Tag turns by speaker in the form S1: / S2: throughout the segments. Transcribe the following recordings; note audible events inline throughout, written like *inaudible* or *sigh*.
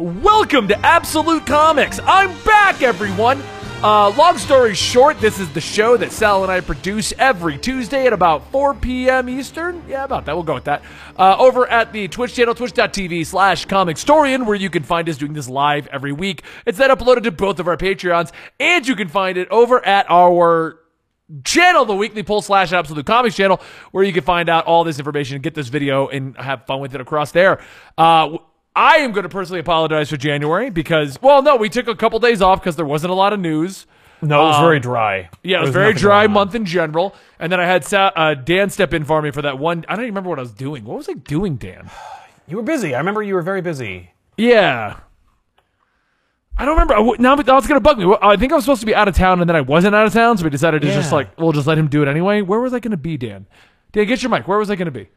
S1: Welcome to Absolute Comics. I'm back, everyone. Uh, long story short, this is the show that Sal and I produce every Tuesday at about 4 p.m. Eastern. Yeah, about that. We'll go with that. Uh, over at the Twitch channel, twitch.tv slash comicstorian, where you can find us doing this live every week. It's then uploaded to both of our Patreons, and you can find it over at our channel, the Weekly Pulse slash Absolute Comics channel, where you can find out all this information and get this video and have fun with it across there. Uh, I am going to personally apologize for January because, well, no, we took a couple days off because there wasn't a lot of news.
S2: No, it was
S1: Um,
S2: very dry.
S1: Yeah, it
S2: There
S1: was very dry month in general. And then I had Sa- uh, Dan step in for me for that one. I don't even remember what I was doing. What was I doing, Dan?
S2: You were busy. I remember you were very busy.
S1: Yeah. I don't remember. I w- Now now it's going to bug me. I think I was supposed to be out of town, and then I wasn't out of town, so we decided to just like, we'll just let him do it anyway. Where was I going to be, Dan? Dan, get your mic. Where was I going to be?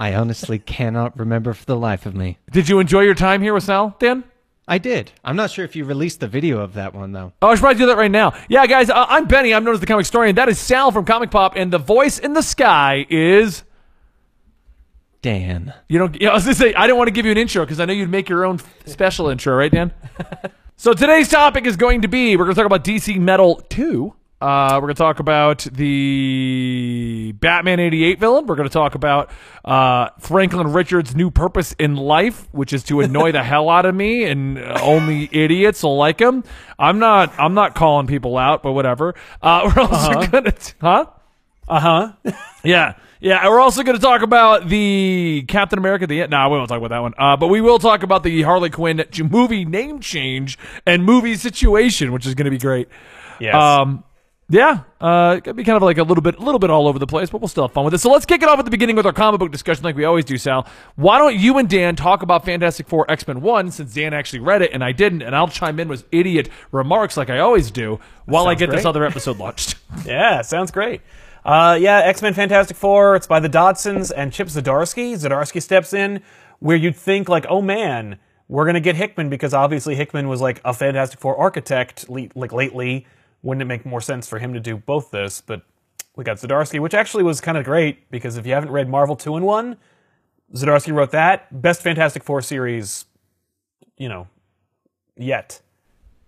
S3: I honestly cannot remember for the life of me.
S1: Did you enjoy your time here with Sal, Dan?
S3: I did. I'm not sure if you released the video of that one though.
S1: Oh, I should probably do that right now. Yeah, guys, uh, I'm Benny. I'm known as the Comicstorian. That is Sal from Comic Pop, and the voice in the sky is.
S3: Dan.
S1: You don't. Yeah, *laughs* I was gonna say I didn't want to give you an intro because I know you'd make your own special intro, right, Dan? *laughs* so today's topic is going to be we're going to talk about DC Metal Two. Uh, we're going to talk about the Batman '88 villain. We're going to talk about uh, Franklin Richards' new purpose in life, which is to annoy the *laughs* hell out of me, and only idiots will like him. I'm not. I'm not calling people out, but whatever. Uh, *laughs* we're also going to, huh?
S2: Uh huh. *laughs*
S1: Yeah, yeah. We're also going to talk about the Captain America. The no, we won't talk about that one. Uh, but we will talk about the Harley Quinn movie name change and movie situation, which is going to be great.
S2: Yes.
S1: Um, yeah, uh, it's gonna be kind of like a little bit, a little bit all over the place, but we'll still have fun with it. So let's kick it off at the beginning with our comic book discussion, like we always do. Sal, why don't you and Dan talk about Fantastic Four X Men One, since Dan actually read it and I didn't, and I'll chime in with idiot remarks like I always do while I
S2: Sounds
S1: get this other episode launched. *laughs*
S2: yeah, sounds great. Uh, yeah, X Men Fantastic Four. It's by the Dodsons and Chip Zdarsky. Zdarsky steps in where you'd think like, oh man, we're gonna get Hickman because obviously Hickman was like a Fantastic Four architect le- like lately. Wouldn't it make more sense for him to do both this? But we got Zdarsky, which actually was kind of great because if you haven't read Marvel two in one, Zdarsky wrote that best Fantastic Four series, you know, yet.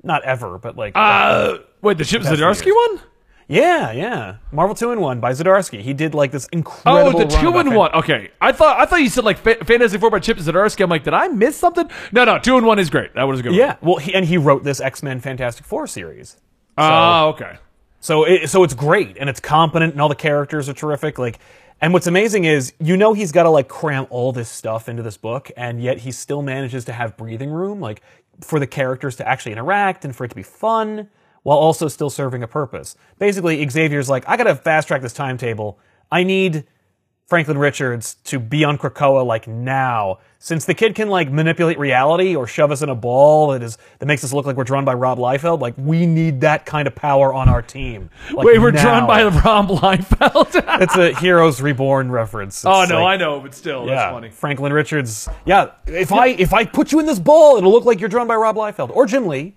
S2: Not ever, but like
S1: Uh, wait, the Chip Zdarsky
S2: years.
S1: one?
S2: Yeah, yeah. Marvel two in one by Zdarsky. He did like this incredible.
S1: Oh,
S2: the
S1: two
S2: Fan-
S1: one. Okay, I thought I thought you said like Fa- Fantasy Four by Chip Zdarsky. I'm like, did I miss something? No, no, two in one is great. That was a good.
S2: Yeah, well, he, and he wrote this X Men Fantastic Four series.
S1: Oh, okay.
S2: So it, so it's great and it's competent and all the characters are terrific. Like, and what's amazing is you know he's got to like cram all this stuff into this book, and yet he still manages to have breathing room, like for the characters to actually interact and for it to be fun while also still serving a purpose. Basically, Xavier's like, I gotta fast track this timetable. I need Franklin Richards to be on Krakoa like now. Since the kid can like manipulate reality or shove us in a ball that is that makes us look like we're drawn by Rob Liefeld, like we need that kind of power on our team. Like,
S1: Wait, we're
S2: now.
S1: drawn by the Rob Liefeld. *laughs*
S2: It's a Heroes Reborn reference.
S1: oh no,
S2: like-
S1: I know, but still,
S2: Yeah,
S1: that's funny.
S2: Franklin Richards. Yeah, if I if I put you in this ball, it'll look like you're drawn by Rob Liefeld or Jim Lee.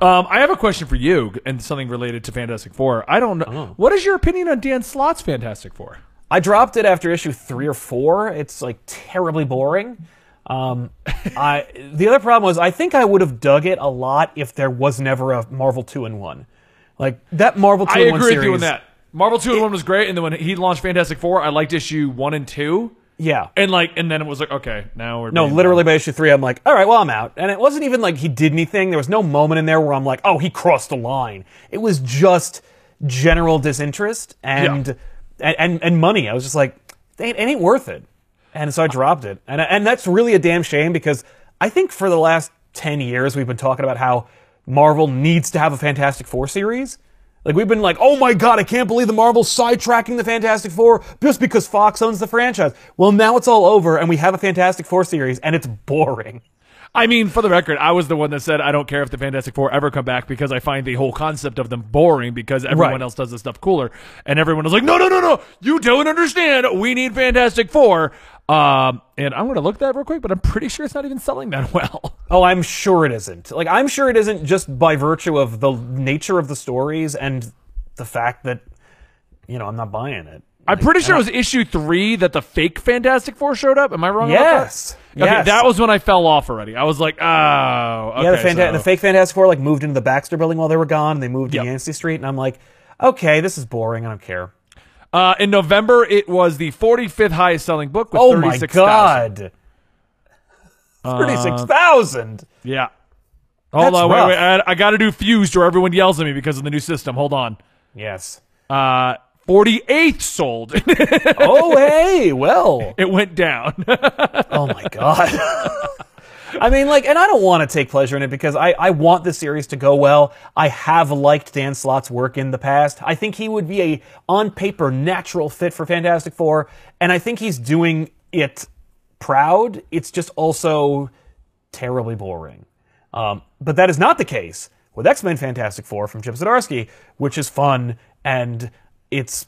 S1: Um, I have a question for you and something related to Fantastic Four. I don't know.
S2: Oh.
S1: What is your opinion on Dan Slott's Fantastic Four?
S2: I dropped it after issue three or four. It's like terribly boring. Um, I the other problem was I think I would have dug it a lot if there was never a Marvel two in one. Like that Marvel two
S1: I
S2: in one series.
S1: I agree with you on that. Marvel two and one was great, and then when he launched Fantastic Four, I liked issue one and two,
S2: Yeah.
S1: and like, and then it was like, okay, now we're
S2: No, literally by issue three, I'm like, all right, well, I'm out. And it wasn't even like he did anything. There was no moment in there where I'm like, oh, he crossed the line. It was just general disinterest and and, and and money. I was just like, it ain't, it ain't worth it. And so I dropped it. And and that's really a damn shame because I think for the last ten years we've been talking about how Marvel needs to have a Fantastic Four series. Like we've been like, oh my god, I can't believe the Marvel's sidetracking the Fantastic Four just because Fox owns the franchise. Well, now it's all over, and we have a Fantastic Four series, and it's boring.
S1: I mean, for the record, I was the one that said I don't care if the Fantastic Four ever come back because I find the whole concept of them boring because everyone
S2: Right.
S1: else does the stuff cooler, and everyone was like, "No, no, no, no, you don't understand. We need Fantastic Four. Um, and I'm gonna look that real quick, but I'm pretty sure it's not even selling that *laughs* well.
S2: Oh, I'm sure it isn't. Like, I'm sure it isn't just by virtue of the nature of the stories and the fact that, you know, I'm not buying it.
S1: I'm pretty sure it was issue three that the fake Fantastic Four showed up. Am I wrong? about that?
S2: Yes.
S1: Okay,
S2: yes.
S1: that was when I fell off already. I was like, oh, okay,
S2: yeah, the, fanta-
S1: so-
S2: the fake Fantastic Four like moved into the Baxter building while they were gone. And they moved
S1: Yep.
S2: to Yancey Street, and I'm like, okay, this is boring. I don't care.
S1: Uh, in November, it was the 45th highest selling book with
S2: Oh my
S1: 36,000.
S2: god,
S1: Uh,
S2: thirty-six thousand.
S1: Yeah. Hold
S2: That's
S1: on, wait,
S2: rough.
S1: wait. I, I got to do fused or everyone yells at me because of the new system. Hold on.
S2: yes.
S1: Uh, 48th sold. *laughs*
S2: Oh hey, well.
S1: it went down. *laughs*
S2: Oh my god. I mean, like, and I don't want to take pleasure in it because I, I want the series to go well. I have liked Dan Slott's work in the past. I think he would be a, on paper, natural fit for Fantastic Four, and I think he's doing it proud. It's just also terribly boring. Um, but that is not the case with X Men Fantastic Four from Chip Zdarsky, which is fun and it's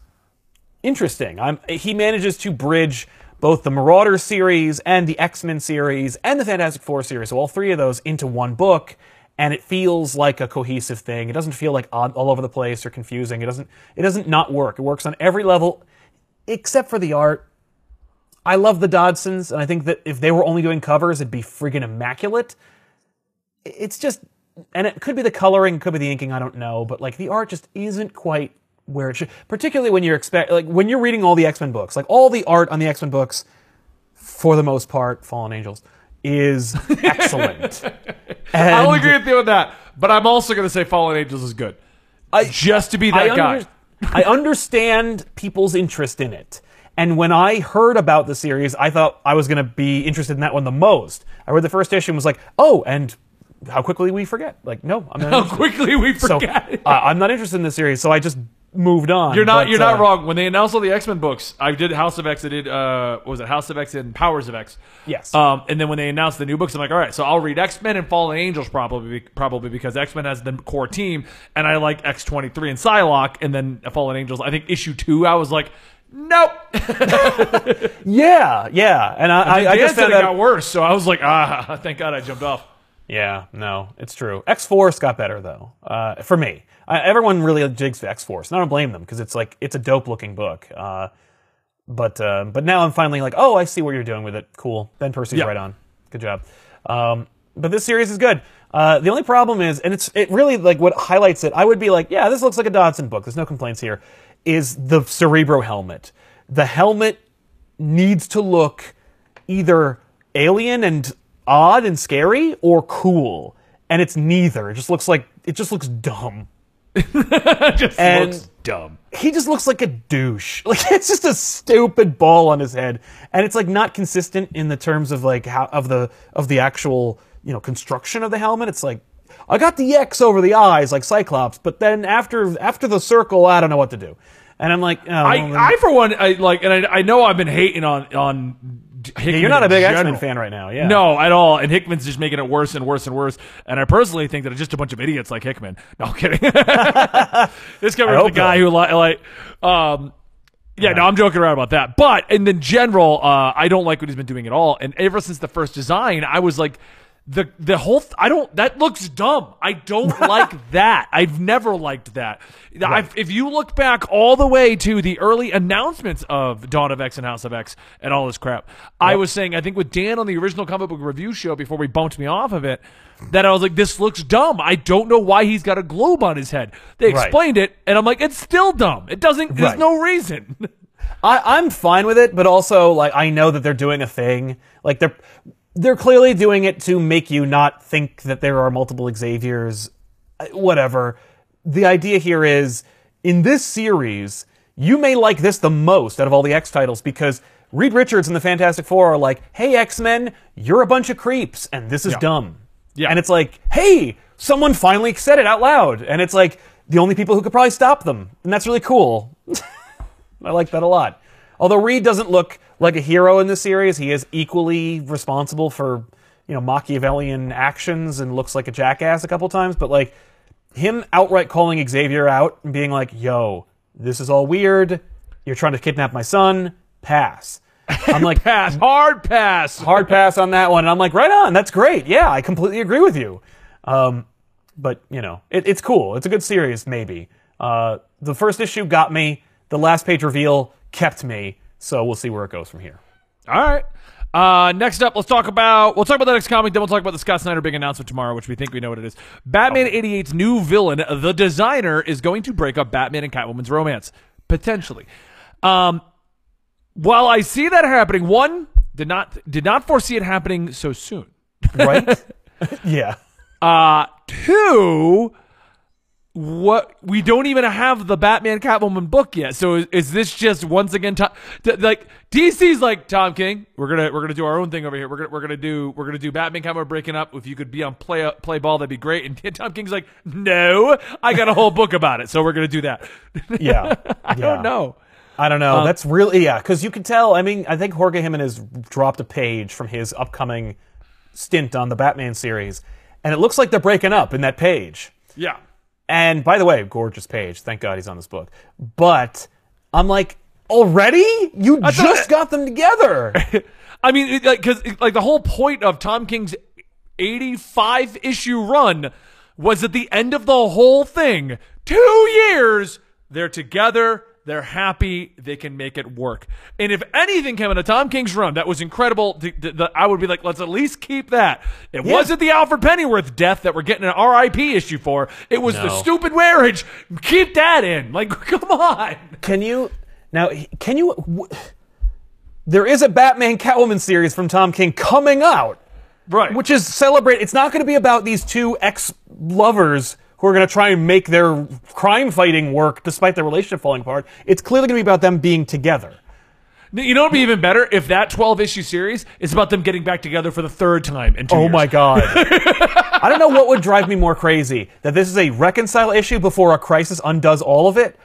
S2: interesting. I'm, he manages to bridge both the Marauder series and the X Men series and the Fantastic Four series, so all three of those into one book, and it feels like a cohesive thing. It doesn't feel like odd, all over the place or confusing. It doesn't. It doesn't not work. It works on every level, except for the art. I love the Dodsons, and I think that if they were only doing covers, it'd be friggin' immaculate. It's just, and it could be the coloring, could be the inking, I don't know, but like the art just isn't quite where it should. Particularly when you're expect, like when you're reading all the X Men books, like all the art on the X Men books, for the most part, Fallen Angels is *laughs* excellent. and
S1: I'll agree with you on that. But I'm also going to say Fallen Angels is good. I, just to be that
S2: I,
S1: guy.
S2: under- I understand people's interest in it. And when I heard about the series, I thought I was going to be interested in that one the most. I read the first issue and was like, oh, and how quickly we forget. Like, no, I'm not
S1: How
S2: interested.
S1: quickly we
S2: So,
S1: forget.
S2: uh, I'm not interested in the series, so I just moved on.
S1: You're not.
S2: But,
S1: you're not
S2: uh,
S1: wrong. When they announced all the X Men books, I did House of X. I did. Uh, what was it House of X and Powers of X?
S2: Yes.
S1: Um, and then when they announced the new books, I'm like, all right, so I'll read X Men and Fallen Angels probably, probably because X Men has the core team, and I like X 23 and Psylocke, and then Fallen Angels. I think issue two, I was like, nope. *laughs*
S2: Yeah, yeah. And I, I, I just
S1: said it got worse, so I was like, ah, *laughs* thank God I jumped off.
S2: Yeah, no, it's true. X Force got better though, uh, for me. I, everyone really jigs X Force, and I don't blame them because it's like it's a dope looking book. Uh, but uh, but now I'm finally like, oh, I see what you're doing with it. Cool. Ben Percy's
S1: Yeah.
S2: right on. Good job. Um, but this series is good. Uh, the only problem is, and it's it really like what highlights it. I would be like, yeah, this looks like a Dodson book. There's no complaints here. Is the Cerebro helmet? The helmet needs to look either alien and odd and scary or cool. And it's neither. It just looks like it just looks dumb. *laughs*
S1: Just
S2: And-
S1: looks dumb.
S2: He just looks like a douche. *laughs* Like it's just a stupid ball on his head. And it's like not consistent in the terms of like how of the of the actual, you know, construction of the helmet. It's like I got the X over the eyes like Cyclops, but then after after the circle, I don't know what to do. And I'm like, oh,
S1: I, I for one, I like, and I, I know I've been hating on on. Hickman
S2: Yeah, you're not a big X. Men fan right now, yeah.
S1: No, at all. And Hickman's just making it worse and worse and worse. And I personally think that it's just a bunch of idiots like Hickman. No I'm kidding. *laughs* this guy was
S2: hope
S1: the guy who like, like um, yeah, no, I'm joking around about that. But in the general, uh, I don't like what he's been doing at all. And ever since the first design, I was like, the the whole th- I don't that looks dumb. I don't *laughs* like that. I've never liked that. I've, if you look back all the way to the early announcements of Dawn of X and House of X and all this crap, I was saying I think with Dan on the original comic book review show before we bumped me off of it, that I was like, this looks dumb. I don't know why he's got a globe on his head. They
S2: Right.
S1: explained it, and I'm like, it's still dumb. It doesn't. There's
S2: Right.
S1: no reason.
S2: I, I'm fine with it, but also like I know that they're doing a thing. Like they're they're clearly doing it to make you not think that there are multiple Xaviers. Uh, Whatever. The idea here is in this series, you may like this the most out of all the X titles because Reed Richards and the Fantastic Four are like, "Hey X Men, you're a bunch of creeps, and this is
S1: Yeah.
S2: dumb."
S1: Yeah.
S2: And it's like, "Hey, someone finally said it out loud," and it's like the only people who could probably stop them, and that's really cool. *laughs* I like that a lot. Although Reed doesn't look like a hero in this series, he is equally responsible for, you know, Machiavellian actions and looks like a jackass a couple times, but like him outright calling Xavier out and being like, "Yo, this is all weird. You're trying to kidnap my son. Pass." *laughs* I'm like,
S1: pass, hard pass. *laughs*
S2: hard pass on that one. And I'm like, right on. That's great. Yeah, I completely agree with you. Um, but you know, it, it's cool. It's a good series, maybe. Uh, the first issue got me. The last page reveal kept me. So we'll see where it goes from here.
S1: All right. Uh, next up, let's talk about we'll talk about the next comic. Then we'll talk about the Scott Snyder big announcement tomorrow, which we think we know what it is. Batman 88's new villain, the Designer, is going to break up Batman and Catwoman's romance potentially. Um, while I see that happening, one did not did not foresee it happening so soon.
S2: Right? *laughs* yeah.
S1: Uh, two, what we don't even have the Batman Catwoman book yet. So is, is this just once again Tom, t- like DC's like Tom King? We're gonna we're gonna do our own thing over here. We're gonna we're gonna do we're gonna do Batman Catwoman breaking up. If you could be on play play ball, that'd be great. And *laughs* Tom King's like, no, I got a whole book about it, so we're gonna do that. *laughs*
S2: Yeah.
S1: I don't know.
S2: I don't know. Um, That's really yeah, because you can tell. I mean, I think Jorge Jimenez dropped a page from his upcoming stint on the Batman series, and it looks like they're breaking up in that page.
S1: Yeah.
S2: And by the way, gorgeous page. Thank God he's on this book. But I'm like, already? You
S1: thought-
S2: just got them together. *laughs*
S1: I mean, it, like, because like the whole point of Tom King's eighty-five issue run was at the end of the whole thing, two years, they're together, they're happy, they can make it work. And if anything came out of Tom King's run that was incredible, th- th- th- I would be like, let's at least keep that. It
S2: Yeah.
S1: wasn't the Alfred Pennyworth death that we're getting an RIP issue for. It was the stupid marriage. Keep that in. Like, *laughs* come on.
S2: can you now? Can you? W- there is a Batman Catwoman series from Tom King coming out.
S1: Right.
S2: which is celebrate. It's not going to be about these two ex lovers who are going to try and make their crime fighting work despite their relationship falling apart. It's clearly going to be about them being together.
S1: You know, it'd be even better if that 12 issue series is about them getting back together for the third time in two
S2: Oh
S1: years.
S2: Oh my god! *laughs* I don't know what would drive me more crazy: that this is a reconcile issue before a crisis undoes all of it,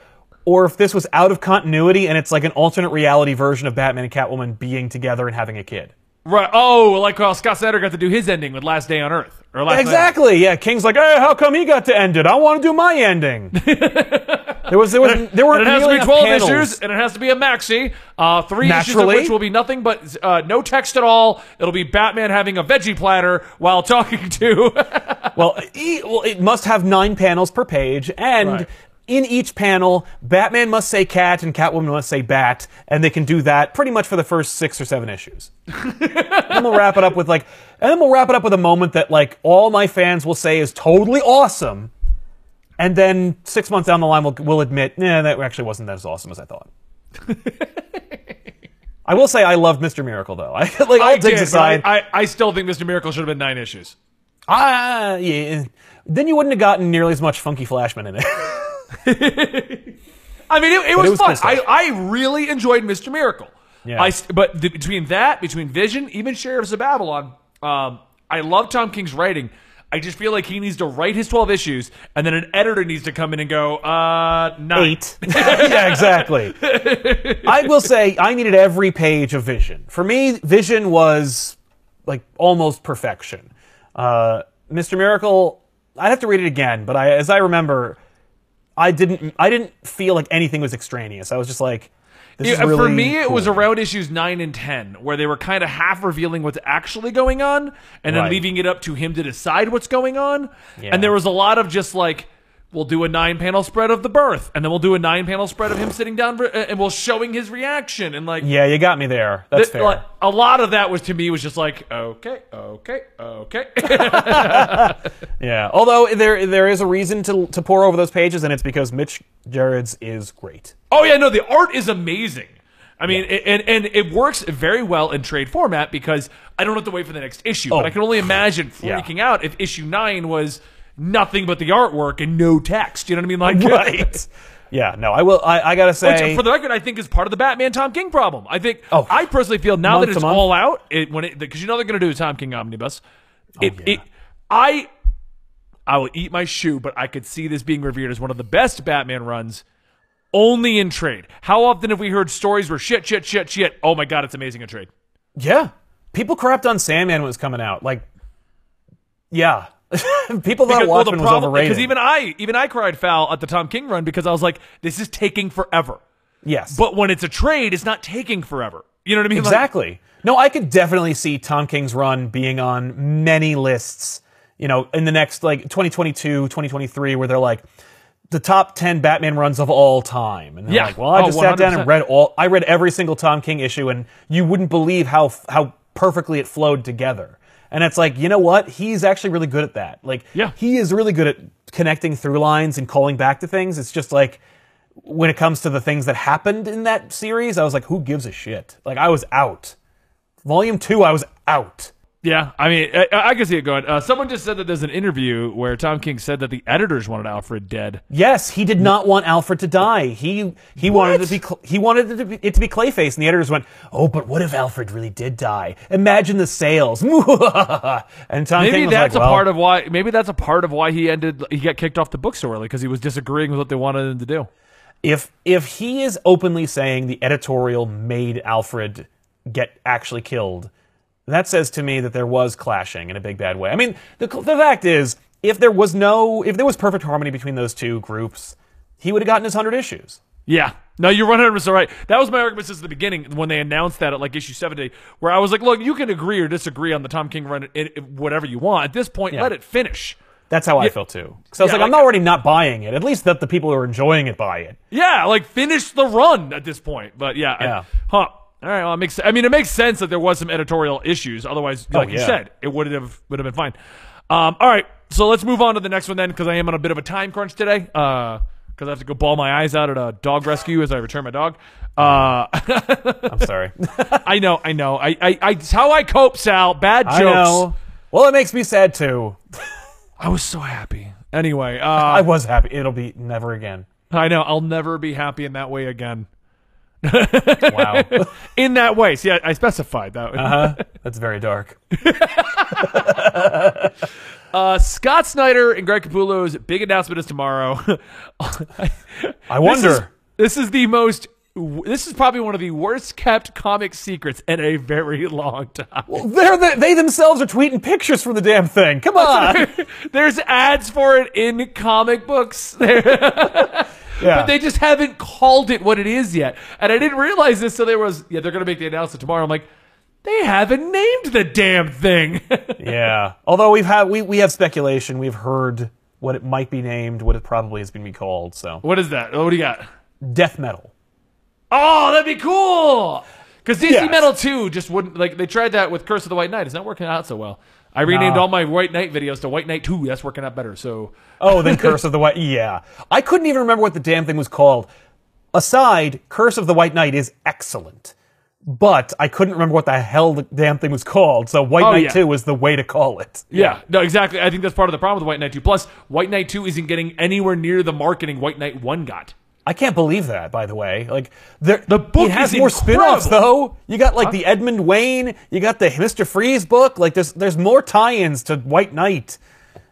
S2: or if this was out of continuity and it's like an alternate reality version of Batman and Catwoman being together and having a kid.
S1: Right. Oh, like how Scott Snyder got to do his ending with Last Day on Earth. Or last Night.
S2: Exactly. Yeah. King's like, hey, how come he got to end it? I want to do my ending. *laughs* there was there was there were
S1: it has to be 12
S2: panels.
S1: issues, and it has to be a maxi. Uh, three issues of which will be nothing but uh, no text at all. It'll be Batman having a veggie platter while talking to. *laughs*
S2: Well, e- well, it must have nine panels per page, and
S1: Right.
S2: In each panel, Batman must say cat and Catwoman must say bat, and they can do that pretty much for the first six or seven issues. *laughs* then we'll wrap it up with like, and then we'll wrap it up with a moment that like all my fans will say is totally awesome, and then six months down the line, we'll, we'll admit, nah, that actually wasn't that as awesome as I thought. *laughs* I will say I loved Mr. Miracle though. *laughs* I like all
S1: I did,
S2: aside.
S1: I, I still think Mr. Miracle should have been nine issues.
S2: Ah, yeah. Then you wouldn't have gotten nearly as much Funky Flashman in it. *laughs*
S1: I mean, it, it was,
S2: it was
S1: fun. I, I really enjoyed Mr. Miracle.
S2: Yeah.
S1: I, but th- between that, between Vision, even Sheriffs of Babylon, um, I love Tom King's writing. I just feel like he needs to write his 12 issues, and then an editor needs to come in and go, uh, nine.
S2: Eight. *laughs* yeah, exactly. I will say I needed every page of Vision. For me, Vision was like almost perfection. Uh, Mr. Miracle, I'd have to read it again, but I, as I remember, I didn't. I didn't feel like anything was extraneous. I was just like, this is
S1: Yeah,
S2: really
S1: for me, it was around issues nine and ten, where they were kind of half revealing what's actually going on, and then
S2: Right.
S1: leaving it up to him to decide what's going on.
S2: Yeah.
S1: And there was a lot of just like, we'll do a nine panel spread of the birth, and then we'll do a nine panel spread of him sitting down, uh, and we'll showing his reaction, and like,
S2: Yeah, you got me there. That's
S1: th-
S2: fair.
S1: like, a lot of that was to me was just like, okay, okay, okay. *laughs*
S2: Yeah, although there there is a reason to to pour over those pages, and it's because Mitch Gerads is great.
S1: Oh yeah, no, the art is amazing. I mean, it, and and it works very well in trade format because I don't have to wait for the next issue. But
S2: Oh.
S1: I can only imagine
S2: Yeah.
S1: freaking out if issue nine was nothing but the artwork and no text. You know what I mean? Like, *laughs*
S2: Right. yeah. No, I will. I, I gotta say,
S1: Which, for the record, I think is part of the Batman Tom King problem. I think
S2: Oh.
S1: I personally feel now that it's
S2: month?
S1: all out, it, when it because you know they're going to do a Tom King omnibus. Oh, it,
S2: Oh, yeah.
S1: it, I, I will eat my shoe, but I could see this being revered as one of the best Batman runs. Only in trade. How often have we heard stories where shit, shit, shit, shit? Oh my god, it's amazing in trade.
S2: yeah, people crapped on Sandman when it was coming out. Like, yeah, *laughs* people thought
S1: Because, well,
S2: Watchmen was overrated.
S1: because even I, even I cried foul at the Tom King run because I was like, this is taking forever.
S2: yes,
S1: But when it's a trade, it's not taking forever. You know what I mean? Like-
S2: exactly. no, I could definitely see Tom King's run being on many lists. You know, in the next like 2022, 2023, where they're like. the top 10 Batman runs of all time. And they're
S1: Yeah.
S2: like, well, I
S1: Oh,
S2: just sat down and read all, I read every single Tom King issue and you wouldn't believe how, how perfectly it flowed together. And it's like, you know what? He's actually really good at that. Like,
S1: Yeah.
S2: he is really good at connecting through lines and calling back to things. It's just like, when it comes to the things that happened in that series, I was like, who gives a shit? Like, I was out. Volume two, I was out.
S1: Yeah, I mean, I, I can see it going. Uh, someone just said that there's an interview where Tom King said that the editors wanted Alfred dead.
S2: Yes, he did not want Alfred to die. He he wanted it to be he wanted it to be, it to be Clayface, and the editors went, "Oh, but what if Alfred really did die? Imagine the sales." *laughs* and Tom
S1: Maybe
S2: King was
S1: that's
S2: like,
S1: a
S2: well,
S1: part of why. Maybe that's a part of why he ended. He got kicked off the book so early because he was disagreeing with what they wanted him to do.
S2: if if he is openly saying the editorial made Alfred get actually killed, that says to me that there was clashing in a big bad way. I mean, the the fact is, if there was no if there was perfect harmony between those two groups, he would have gotten his hundred issues.
S1: Yeah. No, you're 100% right. That was my argument since the beginning when they announced that at like issue 70, where I was like, look, you can agree or disagree on the Tom King run, it, it- whatever you want. At this point,
S2: Yeah.
S1: let it finish.
S2: That's how I
S1: Yeah.
S2: felt too. So I was
S1: Yeah,
S2: like, I'm already not buying it. At least that the people who are enjoying it buy it.
S1: Yeah, like finish the run at this point. But yeah, I-
S2: Yeah.
S1: huh. All right, well, it makes. I mean, it makes sense that there was some editorial issues. Otherwise, like you
S2: Oh, yeah.
S1: said, it would have would have been fine. Um, all right, so let's move on to the next one then, because I am on a bit of a time crunch today. Uh, because I have to go ball my eyes out at a dog rescue as I return my dog. Uh, *laughs*
S2: I'm sorry. *laughs*
S1: I know, I know. I, I, I, it's how I cope, Sal. Bad jokes.
S2: Well, it makes me sad too.
S1: I was so happy. Anyway, *laughs* uh,
S2: I was happy. It'll be never again.
S1: I know. I'll never be happy in that way again.
S2: Wow. *laughs*
S1: In that way. See, I, I specified that.
S2: uh-huh. That's very dark. *laughs*
S1: Uh, Scott Snyder and Greg Capullo's big announcement is tomorrow. *laughs*
S2: I
S1: This
S2: wonder.
S1: is, this is the most. This is probably one of the worst kept comic secrets in a very long time.
S2: They're the, they themselves are tweeting pictures from the damn thing. Come on.
S1: There's ads for it in comic books.
S2: Yeah.
S1: But they just haven't called it what it is yet. And I didn't realize this till there was, yeah, they're going to make the announcement tomorrow. I'm like, they haven't named the damn thing. *laughs*
S2: yeah. Although we've had we, we have speculation. We've heard what it might be named, what it probably is going to be called. So
S1: what is that? What do you got?
S2: death metal.
S1: Oh, that'd be cool. Because DC
S2: Yes.
S1: Metal 2 just wouldn't, like, they tried that with Curse of the White Knight. It's not working out so well. I renamed
S2: No.
S1: all my White Knight videos to White Knight 2. That's working out better. So,
S2: Oh, then Curse of the White. Yeah. I couldn't even remember what the damn thing was called. Aside, Curse of the White Knight is excellent. But I couldn't remember what the hell the damn thing was called. So White
S1: Oh,
S2: Knight
S1: yeah.
S2: 2 was the way to call it.
S1: yeah. No, exactly. I think that's part of the problem with White Knight 2. Plus, White Knight 2 isn't getting anywhere near the marketing White Knight 1 got.
S2: I can't believe that, by the way. Like there,
S1: The book
S2: it has
S1: is
S2: more spin-offs though. You got like the Edmund Wayne, you got the Mr. Freeze book. Like there's there's more tie-ins to White Knight,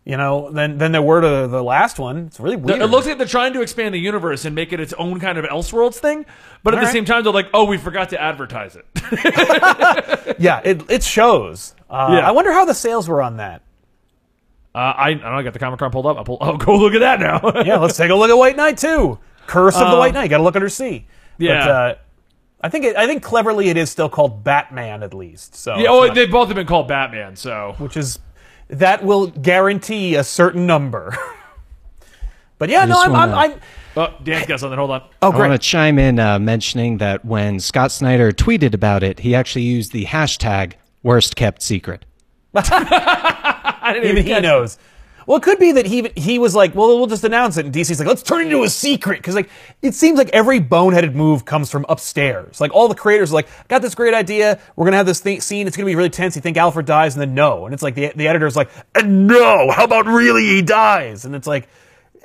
S2: you know, than than there were to the last one. It's really weird.
S1: It looks like they're trying to expand the universe and make it its own kind of Elseworlds thing. But at the same time, they're like, oh, we forgot to advertise it. *laughs*
S2: yeah, it it shows. Uh,
S1: Yeah.
S2: I wonder how the sales were on that.
S1: Uh, I, I don't know. I got the Comichron pulled up. I'll pull, *laughs* oh, go look at that now.
S2: Yeah, let's take a look at White Knight too. Curse of the White Knight. Got to look under C.
S1: yeah.
S2: But, uh, I think it, I think cleverly it is still called Batman at least. So
S1: yeah oh,
S2: not-
S1: they both have been called Batman, so.
S2: which is that will guarantee a certain number. *laughs* but yeah, no, I'm, I'm,
S3: wanna-
S2: I'm
S1: Oh, Dan's got something. Hold on.
S2: oh
S3: I want to chime in uh, mentioning that when Scott Snyder tweeted about it, he actually used the hashtag worst kept secret. *laughs*
S1: I didn't
S2: Even he
S1: catch
S2: knows. Well, it could be that he he was like, well, we'll just announce it, and DC's like, let's turn it into a secret because like it seems like every boneheaded move comes from upstairs. Like all the creators are like, got this great idea, we're gonna have this thing, scene, it's gonna be really tense. You think Alfred dies, and then no, and it's like the the editor's like, and no, how about really he dies? And it's like,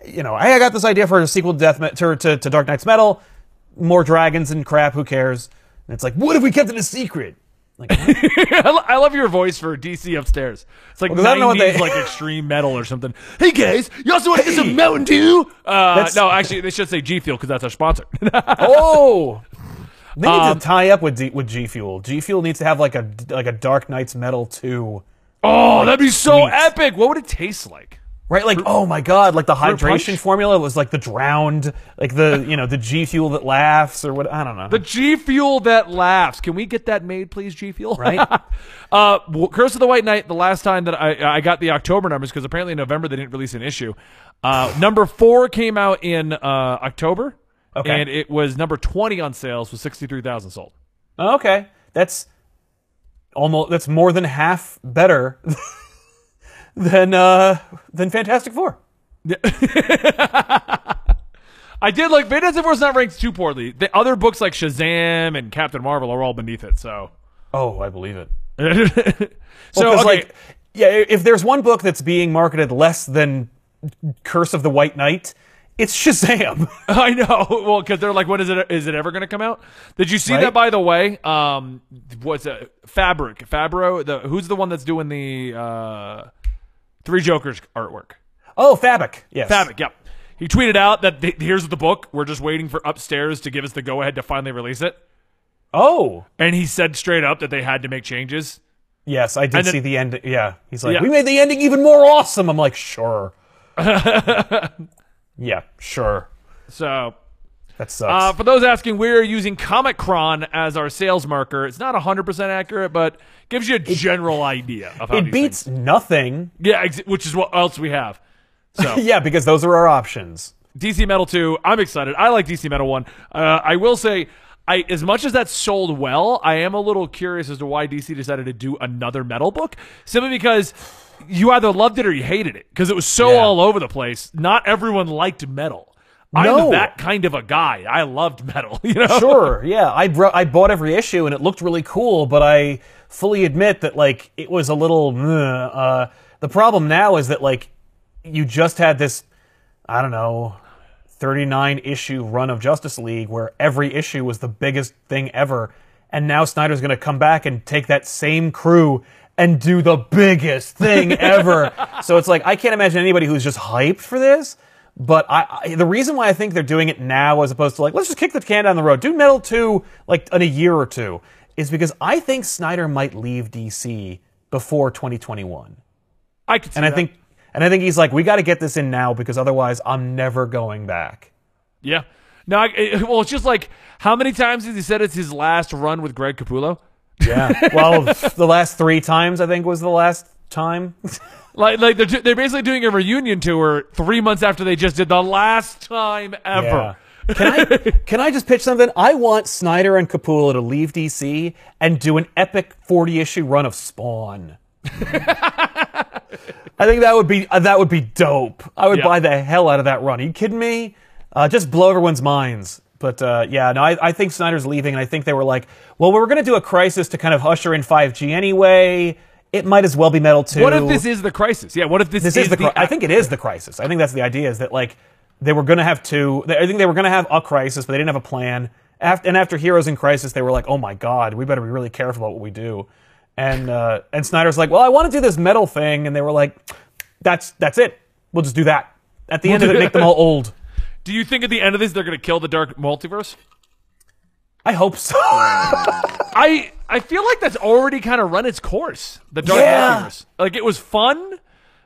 S2: you know, hey, I got this idea for a sequel to Death to, to to Dark Nights Metal, more dragons and crap. Who cares? And it's like, what if we kept it a secret? Like, *laughs*
S1: I love your voice for DC upstairs. It's like
S2: 'cause I don't know what
S1: 90s,
S2: they-
S1: like extreme metal or something. Hey guys, you also want to get some Mountain Dew? Uh, no, actually, they should say G Fuel because that's our sponsor. *laughs*
S2: Oh, they need
S1: Um,
S2: to tie up with D, with G Fuel. G Fuel needs to have like a like a Dark Nights Metal too.
S1: oh, that'd be so
S2: Sweet.
S1: epic. What would it taste like?
S2: Right, like oh my god, like the hydration formula was like the drowned, like the you know the G fuel that laughs or what I don't know.
S1: The G Fuel that laughs. Can we get that made, please, G Fuel?
S2: Right. *laughs*
S1: uh, Curse of the White Knight. The last time that I I got the October numbers because apparently in November they didn't release an issue. Uh, number four came out in uh, October,
S2: Okay.
S1: and it was number twenty on sales with sixty three thousand sold.
S2: okay, that's almost that's more than half better *laughs* than uh than Fantastic Four. *laughs*
S1: I did like Fantastic Four's not ranked too poorly. The other books like Shazam and Captain Marvel are all beneath it. So,
S2: Oh, I believe it. *laughs*
S1: so
S2: So,
S1: okay.
S2: like, yeah, if there's one book that's being marketed less than Curse of the White Knight, it's Shazam. *laughs*
S1: I know. Well, because they're like, when is it? Is it ever going to come out? Did you see
S2: Right?
S1: that? By the way, um, what's it? Fabric, Fabro. The who's the one that's doing the uh, Three Jokers artwork?
S2: oh, Fabric. Yes.
S1: Fabric. Yep. He tweeted out that th- here's the book. We're just waiting for upstairs to give us the go ahead to finally release it.
S2: Oh,
S1: And he said straight up that they had to make changes.
S2: yes, I did
S1: then-
S2: see the end. Yeah, he's like,
S1: Yeah.
S2: we made the ending even more awesome. I'm like, sure. *laughs* yeah, sure.
S1: So
S2: That sucks.
S1: Uh, for those asking, we're using Comichron as our sales marker. It's not 100% accurate, but gives you a general idea of how
S2: it beats
S1: things-
S2: nothing.
S1: Yeah, which is what else we have. So *laughs*
S2: Yeah, because those are our options.
S1: DC Metal 2, I'm excited. I like DC Metal 1. Uh, I will say, I as much as that sold well, I am a little curious as to why DC decided to do another metal book. Simply because you either loved it or you hated it. Because it was so
S2: Yeah.
S1: all over the place. Not everyone liked metal. I'm that kind of a guy. I loved metal, *laughs* you know?
S2: Sure, yeah. I bro- I bought every issue and it looked really cool, but I fully admit that like it was a little. Uh, the problem now is that like you just had this, I don't know, thirty nine issue run of Justice League where every issue was the biggest thing ever, and now Snyder's going to come back and take that same crew and do the biggest thing *laughs* ever. so it's like I can't imagine anybody who's just hyped for this. But I, I, the reason why I think they're doing it now, as opposed to like, let's just kick the can down the road, do Metal Two like in a year or two, is because I think Snyder might leave DC before 2021,
S1: I could see
S2: and I think, and I think he's like, we got to get this in now because otherwise, I'm never going back.
S1: Yeah. No, I, *laughs* well, it's just like how many times has he said it's his last run with Greg Capullo?
S2: Yeah. *laughs* well, the last three times I think was the last time. *laughs*
S1: Like, like they're they're basically doing a reunion tour three months after they just did the last time ever.
S2: Yeah. Can I *laughs* can I just pitch something? I want Snyder and Capullo to leave DC and do an epic 40 issue run of Spawn. *laughs* I think that would be uh, that would be dope. I would
S1: Yeah.
S2: buy the hell out of that run. Are you kidding me? Uh, just blow everyone's minds. But uh, yeah, no, I, I think Snyder's leaving, and I think they were like, well, we are going to do a crisis to kind of usher in 5G anyway. It might as well be Metal 2.
S1: What if this is the crisis? Yeah. What if this,
S2: This is the. cri- I think it is the crisis. I think that's the idea. Is that like they were going to have two. I think they were going to have a crisis, but they didn't have a plan. After, and after Heroes in Crisis, they were like, "Oh my God, we better be really careful about what we do." And uh, and Snyder's like, "Well, I want to do this metal thing," and they were like, "That's that's it. We'll just do that." At the end of it, make them all old. *laughs*
S1: Do you think at the end of this they're going to kill the dark multiverse?
S2: I hope so. *laughs*
S1: I I feel like that's already kind of run its course. The dark
S2: Yeah.
S1: Like it was fun,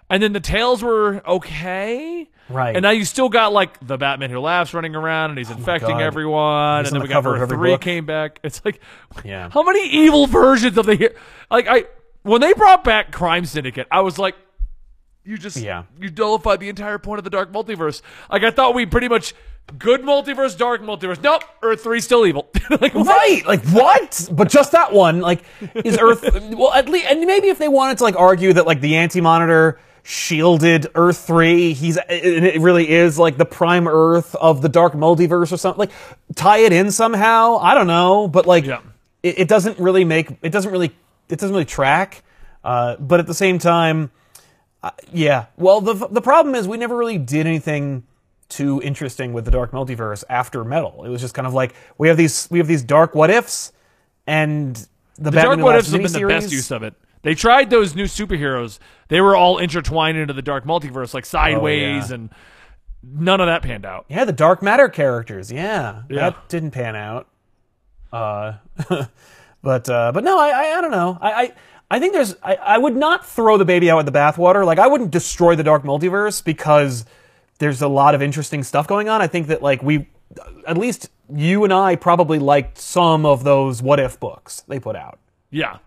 S1: and then the tales were okay.
S2: Right.
S1: And now you still got like the Batman who laughs running around and he's oh
S2: infecting
S1: everyone,
S2: He's
S1: and then
S2: the
S1: we got
S2: of
S1: three
S2: book.
S1: came back. It's like, *laughs*
S2: Yeah.
S1: how many evil versions of the hero? Like I when they brought back Crime Syndicate, I was like, you just
S2: Yeah.
S1: you nullified the entire point of the dark multiverse. Like I thought we pretty much good multiverse, dark multiverse. Nope, Earth three still evil. *laughs* like what?
S2: Right, like what? But just that one, like, is Earth? *laughs* well, at least, and maybe if they wanted to like argue that like the Anti-Monitor shielded Earth three, he's it really is like the prime Earth of the dark multiverse or something. Like, tie it in somehow. I don't know, but like,
S1: Yeah.
S2: it, it doesn't really make it doesn't really it doesn't really track. Uh, but at the same time, uh, yeah. Well, the the problem is we never really did anything too interesting with the dark multiverse after Metal. It was just kind of like we have these we have these dark what ifs, and the,
S1: The
S2: Batman
S1: Dark What Ifs have been the best use of it. They tried those new superheroes. They were all intertwined into the dark multiverse, like Sideways,
S2: Oh, yeah.
S1: and none of that panned out.
S2: Yeah, the dark matter characters. Yeah,
S1: Yeah.
S2: that didn't pan out. Uh, *laughs* but uh, but no, I, I I don't know. I, I I think there's. I, I would not throw the baby out with the bathwater. Like I wouldn't destroy the dark multiverse because there's a lot of interesting stuff going on. I think that like we, at least you and I probably liked some of those what if books they put out.
S1: Yeah.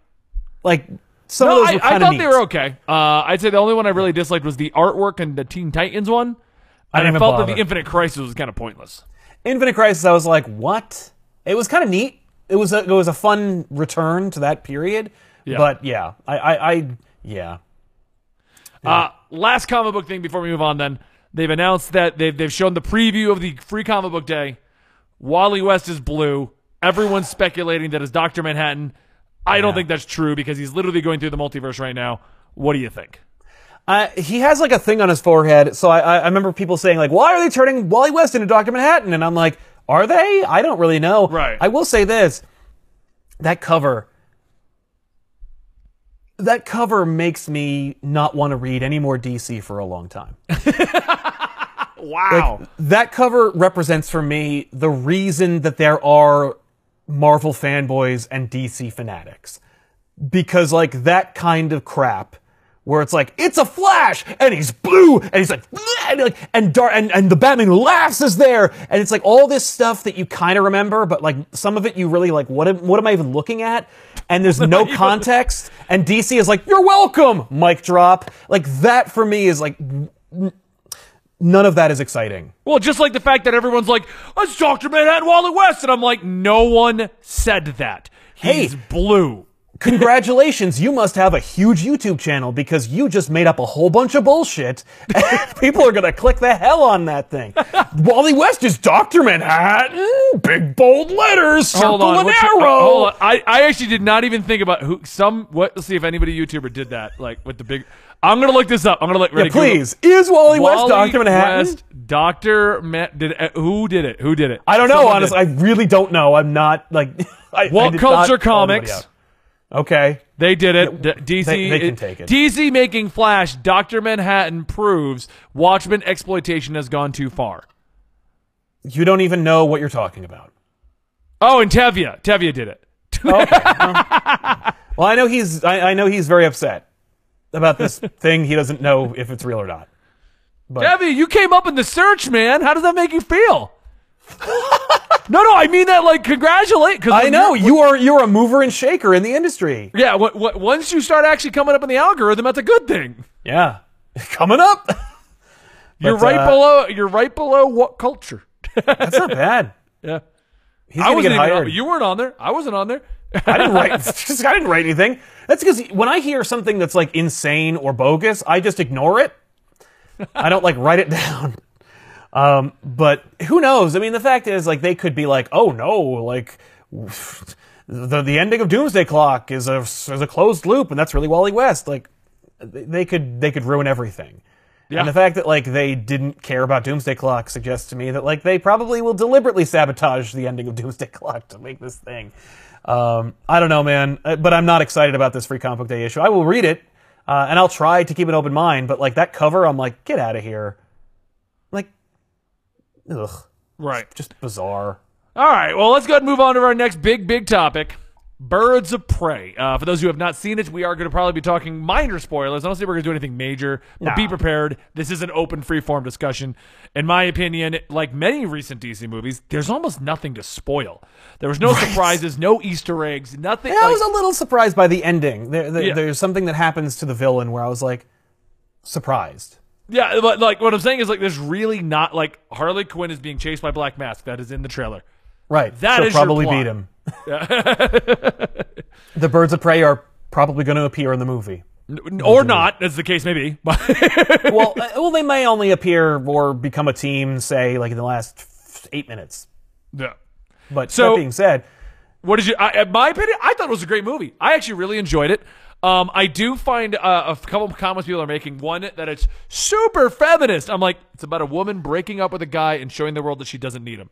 S2: Like some
S1: No,
S2: of those
S1: I, I thought
S2: of
S1: they were okay. Uh, I'd say the only one I really disliked was the artwork and the Teen Titans one.
S2: I
S1: And I, felt that the Infinite Crisis was kind of pointless.
S2: Infinite Crisis. I was like, what? It was kind of neat. It was a, it was a fun return to that period.
S1: Yeah.
S2: But yeah, I, I, I yeah.
S1: Uh, last comic book thing before we move on, then they've announced that they've they've shown the preview of the free comic book day. Wally West is blue. Everyone's speculating that it's Doctor Manhattan. I don't think that's true because he's literally going through the multiverse right now. What do you think?
S2: Uh, he has like a thing on his forehead. So I, I I remember people saying like, why are they turning Wally West into Doctor Manhattan? And I'm like, are they? I don't really know.
S1: Right.
S2: I will say this: that cover, that cover makes me not want to read any more DC for a long time. *laughs*
S1: Wow.
S2: that cover represents for me the reason that there are Marvel fanboys and DC fanatics. Because like that kind of crap where it's like it's a flash and he's blue and he's like and like and dar- and and the Batman laughs is there and it's like all this stuff that you kind of remember but like some of it you really like what am, what am I even looking at and there's no *laughs* context and DC is like you're welcome mic drop like that for me is like n- none of that is exciting
S1: well, just like the fact that everyone's like, "It's Doctor Manhattan, Wally West," and I'm like, no one said that. He's
S2: Hey.
S1: blue.
S2: Congratulations, you must have a huge YouTube channel because you just made up a whole bunch of bullshit. And *laughs* people are going to click the hell on that thing. Wally West is Dr. Manhattan, big bold letters, circle and arrow.
S1: uh, hold on. I, I actually did not even think about who some. What? Let's see if anybody YouTuber did that. Like with the big. I'm gonna look this up. I'm gonna look.
S2: Yeah,
S1: Ready, Google.
S2: please, is Wally, West Dr. Manhattan?
S1: West, Doctor Ma- did uh, who did it? Who did it?
S2: I don't know,
S1: Someone
S2: honestly.
S1: did.
S2: I really don't know. I'm not like. *laughs* I, I
S1: WhatCulture
S2: not
S1: Comics.
S2: Okay.
S1: They did it. D- DC.
S2: they- they can take it.
S1: DC making Flash. Doctor Manhattan proves Watchmen exploitation has gone too far.
S2: You don't even know what you're talking about.
S1: Oh, and Tevia. Tevia did it. *laughs*
S2: Well, I know he's. I, I know he's very upset about this *laughs* thing. He doesn't know if it's real or not. But.
S1: Tevia, you came up in the search, man. How does that make you feel? No, no, I mean that like congratulate. Cause
S2: I know
S1: you're-
S2: you are. A mover and shaker in the industry.
S1: Yeah, what, what, once you start actually coming up in the algorithm, that's a good thing.
S2: Yeah, *laughs* coming up. *laughs*
S1: You're
S2: But,
S1: right
S2: uh,
S1: below. You're right below WhatCulture?
S2: That's not bad. *laughs*
S1: yeah,
S2: He's
S1: I wasn't
S2: hired.
S1: On, you weren't on there. I wasn't on there.
S2: I didn't write. I didn't write anything. That's because when I hear something that's like insane or bogus, I just ignore it. I don't like write it down. Um, but who knows? I mean, the fact is, like, they could be like, "Oh no, like." The, the ending of Doomsday Clock is a is a closed loop, and that's really Wally West. Like, they could they could ruin everything.
S1: Yeah.
S2: And the fact that like they didn't care about Doomsday Clock suggests to me that like they probably will deliberately sabotage the ending of *laughs* Doomsday Clock to make this thing. Um, I don't know, man, Uh, but I'm not excited about this free comic book day issue. I will read it, uh, and I'll try to keep an open mind. But like that cover, I'm like, get out of here. Like, ugh,
S1: Right.
S2: just bizarre.
S1: All right. Well, let's go ahead and move on to our next big, big topic. Birds of Prey. Uh, for those who have not seen it, we are going to probably be talking minor spoilers. I don't think we're going to do anything major, but be prepared. This is an open, free-form discussion. In my opinion, like many recent DC movies, there's almost nothing to spoil. There was no surprises, no Easter eggs, nothing.
S2: Yeah, I was a little surprised by the ending. There, there-
S1: Yeah.
S2: There's something that happens to the villain where I was like, surprised.
S1: Yeah, but like what I'm saying is like there's really not like Harley Quinn is being chased by Black Mask. That is in the trailer.
S2: Right.
S1: That
S2: She'll
S1: is
S2: probably beat him. *laughs* the birds of prey are probably going to appear in the movie.
S1: N- Or not, as the case may be. *laughs*
S2: Well, uh, well, they may only appear or become a team, say, like in the last eight minutes.
S1: yeah.
S2: But
S1: So-
S2: that being said,
S1: What did you? I, my opinion, I thought it was a great movie. I actually really enjoyed it. Um, I do find uh, a couple of comments people are making. One that it's super feminist. I'm like, it's about a woman breaking up with a guy and showing the world that she doesn't need him.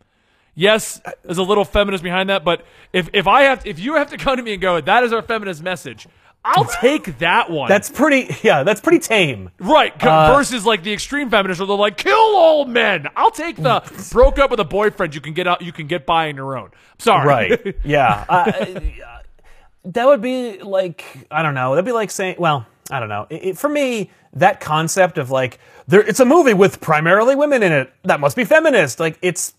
S1: Yes, there's a little feminist behind that, but if if I have if you have to come to me and go, that is our feminist message, I'll take that one.
S2: that's pretty. Yeah, that's pretty tame.
S1: Right,
S2: Uh,
S1: versus like the extreme feminists where they're like, kill all men. I'll take the broke up with a boyfriend you can get out you can get by on your own. Sorry.
S2: Right. *laughs* yeah. I, *laughs* that would be like I don't know. That'd be like saying, well, I don't know. It, it- for me, that concept of like there, it's a movie with primarily women in it. That must be feminist. Like it's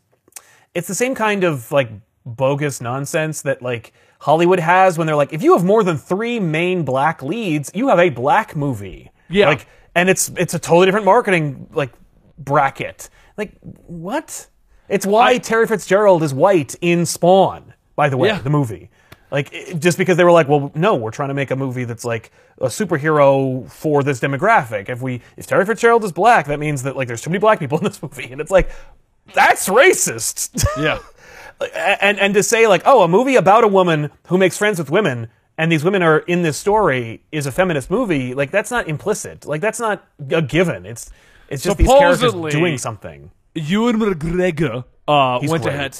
S2: it's the same kind of like bogus nonsense that like Hollywood has when they're like, if you have more than three main black leads, you have a black movie.
S1: Yeah.
S2: Like, and it's it's a totally different marketing like bracket. Like what? It's why Terry Fitzgerald is white in Spawn. By the way,
S1: Yeah.
S2: the movie. Like just because they were like, well, no, we're trying to make a movie that's like a superhero for this demographic. If we if Terry Fitzgerald is black, that means that like there's too many black people in this *laughs* movie, and it's like that's racist. *laughs*
S1: Yeah.
S2: and and to say like, oh, a movie about a woman who makes friends with women, and these women are in this story is a feminist movie. Like that's not implicit. Like that's not a given. It's it's just these characters doing something.
S1: Ewan McGregor uh, went
S2: great.
S1: ahead.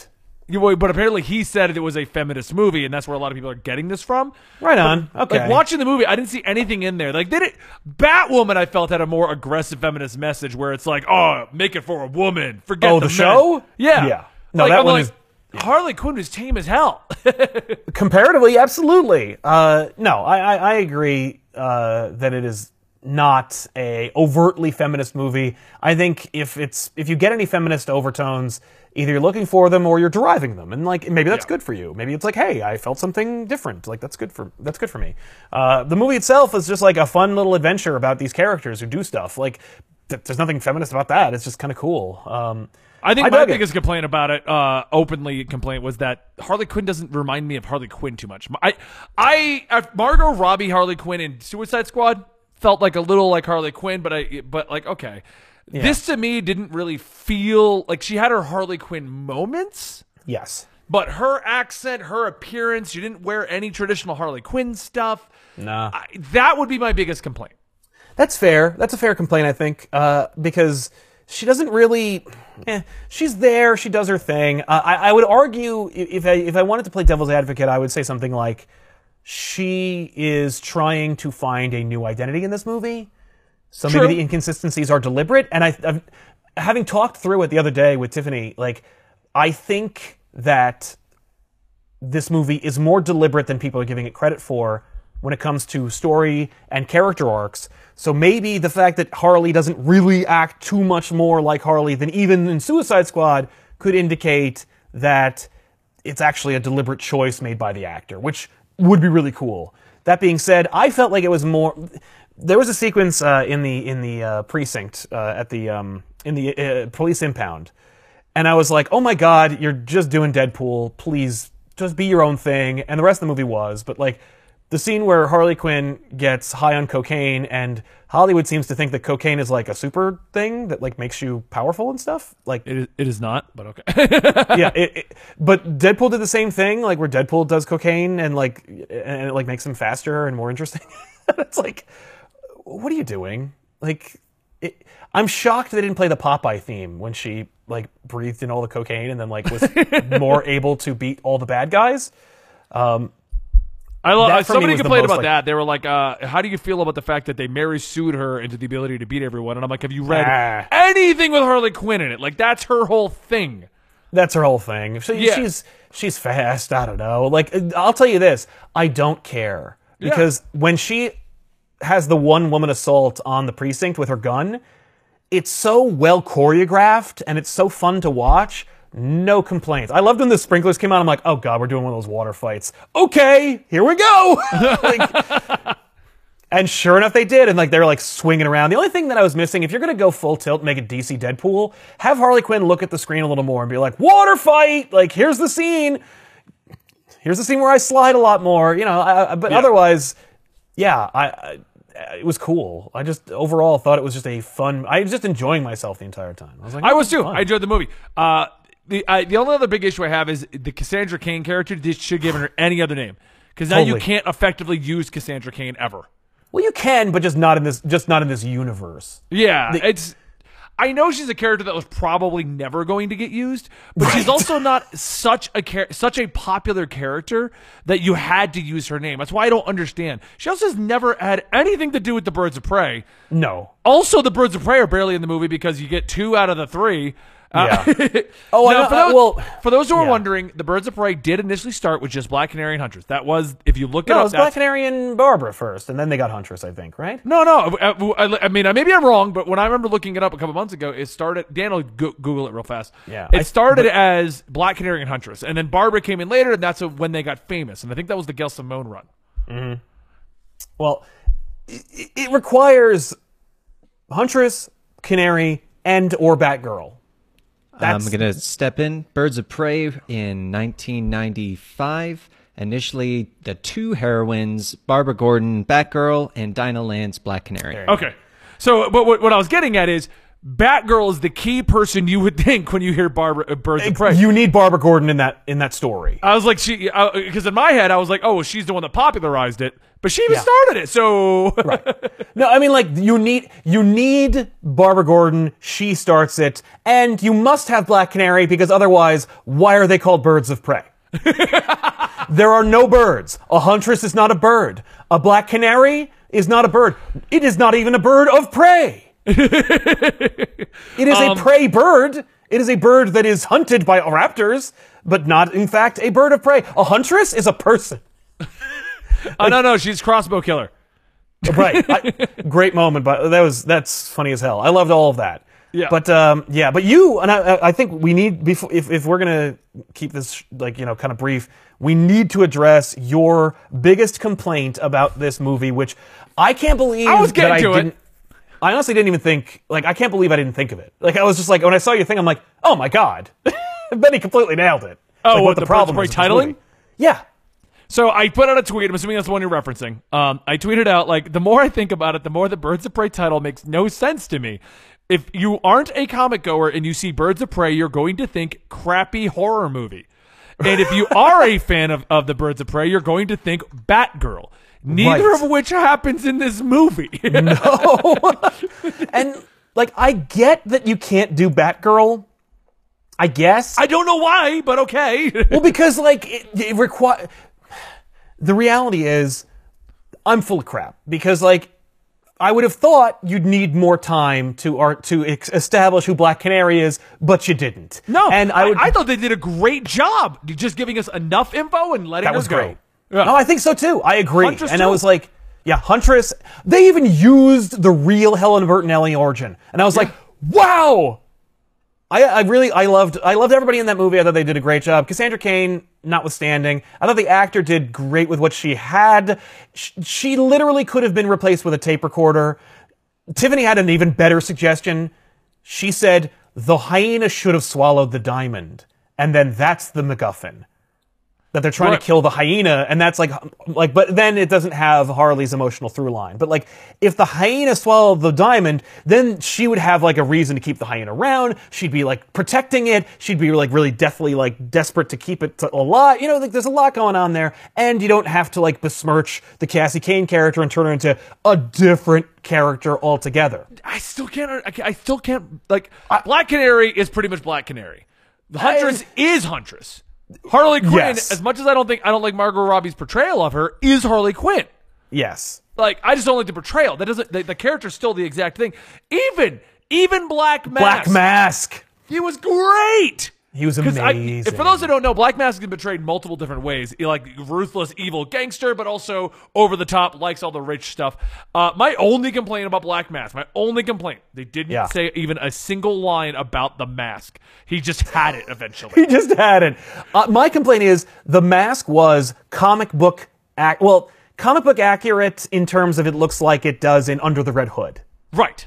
S1: Yeah, but apparently he said it was a feminist movie, and that's where a lot of people are getting this from.
S2: Right on.
S1: Like
S2: Okay.
S1: watching the movie, I didn't see anything in there. Like, did it? Batwoman, I felt had a more aggressive feminist message where it's like, "Oh, make it for a woman, forget
S2: Oh,
S1: the,
S2: the
S1: men."
S2: show?
S1: Yeah,
S2: Yeah. No,
S1: Like,
S2: that
S1: I'm
S2: one
S1: like,
S2: is-
S1: Harley Quinn was tame as hell. *laughs*
S2: Comparatively, absolutely. Uh, no, I, I, I agree uh, that it is not a overtly feminist movie. I think if it's if you get any feminist overtones, either you're looking for them or you're deriving them, and like maybe that's
S1: Yeah.
S2: good for you. Maybe it's like, hey, I felt something different. Like that's good for that's good for me. Uh, the movie itself is just like a fun little adventure about these characters who do stuff. Like th- there's nothing feminist about that. It's just kind of cool. Um,
S1: I think
S2: I
S1: my
S2: dug it.
S1: biggest complaint about it, uh, openly complaint, was that Harley Quinn doesn't remind me of Harley Quinn too much. I, I, Margot Robbie Harley Quinn in Suicide Squad felt like a little like Harley Quinn, but I, but like okay, this to me didn't really feel like she had her Harley Quinn moments.
S2: yes.
S1: But her accent, her appearance, she didn't wear any traditional Harley Quinn stuff.
S2: Nah.
S1: I, that would be my biggest complaint.
S2: That's fair. That's a fair complaint, I think, uh, because she doesn't really. Eh, she's there. She does her thing. Uh, I, I would argue if I if I wanted to play devil's advocate, I would say something like she is trying to find a new identity in this movie. So
S1: True.
S2: maybe the inconsistencies are deliberate. And I, I've, having talked through it the other day with Tiffany, like I think that this movie is more deliberate than people are giving it credit for when it comes to story and character arcs. So maybe the fact that Harley doesn't really act too much more like Harley than even in Suicide Squad could indicate that it's actually a deliberate choice made by the actor, which would be really cool. That being said, I felt like it was more. There was a sequence uh, in the in the uh, precinct uh, at the um, in the uh, police impound, and I was like, "Oh my god, you're just doing Deadpool. Please, just be your own thing." And the rest of the movie was, but like the scene where Harley Quinn gets high on cocaine and Hollywood seems to think that cocaine is like a super thing that like makes you powerful and stuff. Like
S1: It is, it is not, but okay. *laughs*
S2: yeah, *laughs* it, it, but Deadpool did the same thing, like where Deadpool does cocaine and like and it like makes him faster and more interesting. *laughs* it's like, what are you doing? Like, it, I'm shocked they didn't play the Popeye theme when she like breathed in all the cocaine and then like was *laughs* more able to beat all the bad guys.
S1: Um, I love.
S2: For
S1: somebody complained
S2: most,
S1: about
S2: like-
S1: that. They were like, uh, "How do you feel about the fact that they Mary sued her into the ability to beat everyone?" And I'm like, "Have you read
S2: Ah.
S1: anything with Harley Quinn in it? Like that's her whole thing."
S2: That's her whole thing. She,
S1: Yeah.
S2: She's she's fast. I don't know. Like I'll tell you this, I don't care because when she has the one woman assault on the precinct with her gun, it's so well choreographed and it's so fun to watch. No complaints. I loved when the sprinklers came out. I'm like, oh god, we're doing one of those water fights. Okay, here we go. *laughs* Like, and sure enough, they did. And like they're like swinging around. The only thing that I was missing, if you're gonna go full tilt, make a DC Deadpool, have Harley Quinn look at the screen a little more and be like, water fight. Like here's the scene. Here's the scene where I slide a lot more. You know. I, I- but otherwise, yeah, I, I it was cool. I just overall thought it was just a fun. I was just enjoying myself the entire time. I was like,
S1: I
S2: "Oh,
S1: was too.
S2: fun."
S1: I enjoyed the movie. Uh, the I, the only other big issue I have is the Cassandra Cain character. They should have given her any other name because now you can't effectively use Cassandra Cain ever.
S2: well, you can, but just not in this. Just not in this universe.
S1: Yeah, it's. I know she's a character that was probably never going to get used, but she's also not such a char- such a popular character that you had to use her name. That's why I don't understand. She also has never had anything to do with the Birds of Prey.
S2: No.
S1: Also, the Birds of Prey are barely in the movie because you get two out of the three, Uh, *laughs*
S2: Oh, I
S1: no,
S2: know-
S1: for
S2: uh,
S1: those,
S2: well,
S1: for those who are
S2: yeah.
S1: wondering, the Birds of Prey did initially start with just Black Canary and Huntress. That was, if you look it
S2: No, it
S1: up,
S2: was Black Canary and Barbara first, and then they got Huntress, I think, right?
S1: No, no. uh, I, I mean, maybe I'm wrong, but when I remember looking it up a couple months ago, it started. Dan will go, Google it real fast.
S2: Yeah,
S1: it
S2: I-
S1: started
S2: but-
S1: as Black Canary and Huntress, and then Barbara came in later, and that's when they got famous. And I think that was the Gail Simone run.
S2: Well, it, it requires Huntress, Canary, and or Batgirl. That's
S3: I'm gonna step in. Birds of Prey in 1995. Initially, the two heroines: Barbara Gordon, Batgirl, and Dinah Lance, Black Canary.
S1: Okay, so but what, what I was getting at is Batgirl is the key person you would *laughs* think when you hear Barbara uh, Birds of Prey.
S2: You need Barbara Gordon in that in that story.
S1: I was like, she, because in my head, I was like, oh, she's the one that popularized it, but she even
S2: Yeah.
S1: started it. So, *laughs*
S2: No, I mean like you need you need Barbara Gordon. She starts it, and you must have Black Canary because otherwise, why are they called birds of prey? *laughs* there are no birds. A huntress is not a bird. A black canary is not a bird. It is not even a bird of prey. *laughs* it is a prey bird. It is a bird that is hunted by raptors, but not in fact a bird of prey. A huntress is a person. *laughs*
S1: oh no, no, she's crossbow killer. *laughs*
S2: right. I, great moment, but that was that's funny as hell. I loved all of that.
S1: Yeah.
S2: But um, yeah, but you and I, I think we need before if, if we're gonna keep this like you know kind of brief, we need to address your biggest complaint about this movie, which I can't believe
S1: I was
S2: that
S1: getting
S2: I
S1: to it.
S2: I honestly didn't even think like I can't believe I didn't think of it. Like I was just like when I saw your thing, I'm like, oh my god, *laughs* Benny completely nailed it.
S1: Oh,
S2: like,
S1: what, the Birds of
S2: problem
S1: Prey
S2: is
S1: titling?
S2: Yeah.
S1: So I put out a tweet. I'm assuming that's the one you're referencing. Um, I tweeted out like, the more I think about it, the more the Birds of Prey title makes no sense to me. If you aren't a comic goer and you see Birds of Prey, you're going to think crappy horror movie. And if you are a *laughs* fan of, of the Birds of Prey, you're going to think Batgirl. Neither
S2: Right.
S1: of which happens in this movie. *laughs* No.
S2: and like I get that you can't do Batgirl. I guess.
S1: I don't know why, but okay.
S2: well, because like it, it require. The reality is, I'm full of crap because like I would have thought you'd need more time to art to ex- establish who Black Canary is, but you didn't.
S1: no,
S2: and I would.
S1: I, thought they did a great job just giving us enough info and letting
S2: that
S1: us
S2: was
S1: go. Yeah.
S2: No, I think so too. I agree.
S1: Huntress
S2: and I was like, yeah, Huntress. They even used the real Helen Bertinelli origin, and I was like, wow. I, I really I loved I loved everybody in that movie. I thought they did a great job. Cassandra Cain, notwithstanding, I thought the actor did great with what she had. She, she literally could have been replaced with a tape recorder. Tiffany had an even better suggestion. She said the hyena should have swallowed the diamond, and then that's the MacGuffin that they're trying
S1: Right.
S2: to kill the hyena, and that's like, like, but then it doesn't have Harley's emotional through line. But like, if the hyena swallowed the diamond, then she would have like a reason to keep the hyena around. She'd be like protecting it. She'd be like really deathly like desperate to keep it alive. You know, like there's a lot going on there, and you don't have to like besmirch the Cassie Cain character and turn her into a different character altogether.
S1: I still can't. I, I still can't. Like Black Canary is pretty much Black Canary. The Huntress is Huntress. Harley Quinn,
S2: Yes.
S1: as much as I don't think I don't like Margot Robbie's portrayal of her, is Harley Quinn.
S2: Yes.
S1: Like I just don't like the portrayal. That doesn't. The, the character's still the exact thing. Even even Black Mask.
S2: Black Mask.
S1: He was great.
S2: He was
S1: 'Cause I-
S2: amazing.
S1: for those that don't know, Black Mask has been portrayed multiple different ways. He, Like ruthless, evil gangster, but also over the top, likes all the rich stuff. Uh, my only complaint about Black Mask, my only complaint, they didn't
S2: Yeah.
S1: say even a single line about the mask. He just had it eventually. *laughs*
S2: he just had it. Uh, my complaint is the mask was comic book ac- well, comic book accurate in terms of it looks like it does in Under the Red Hood.
S1: right.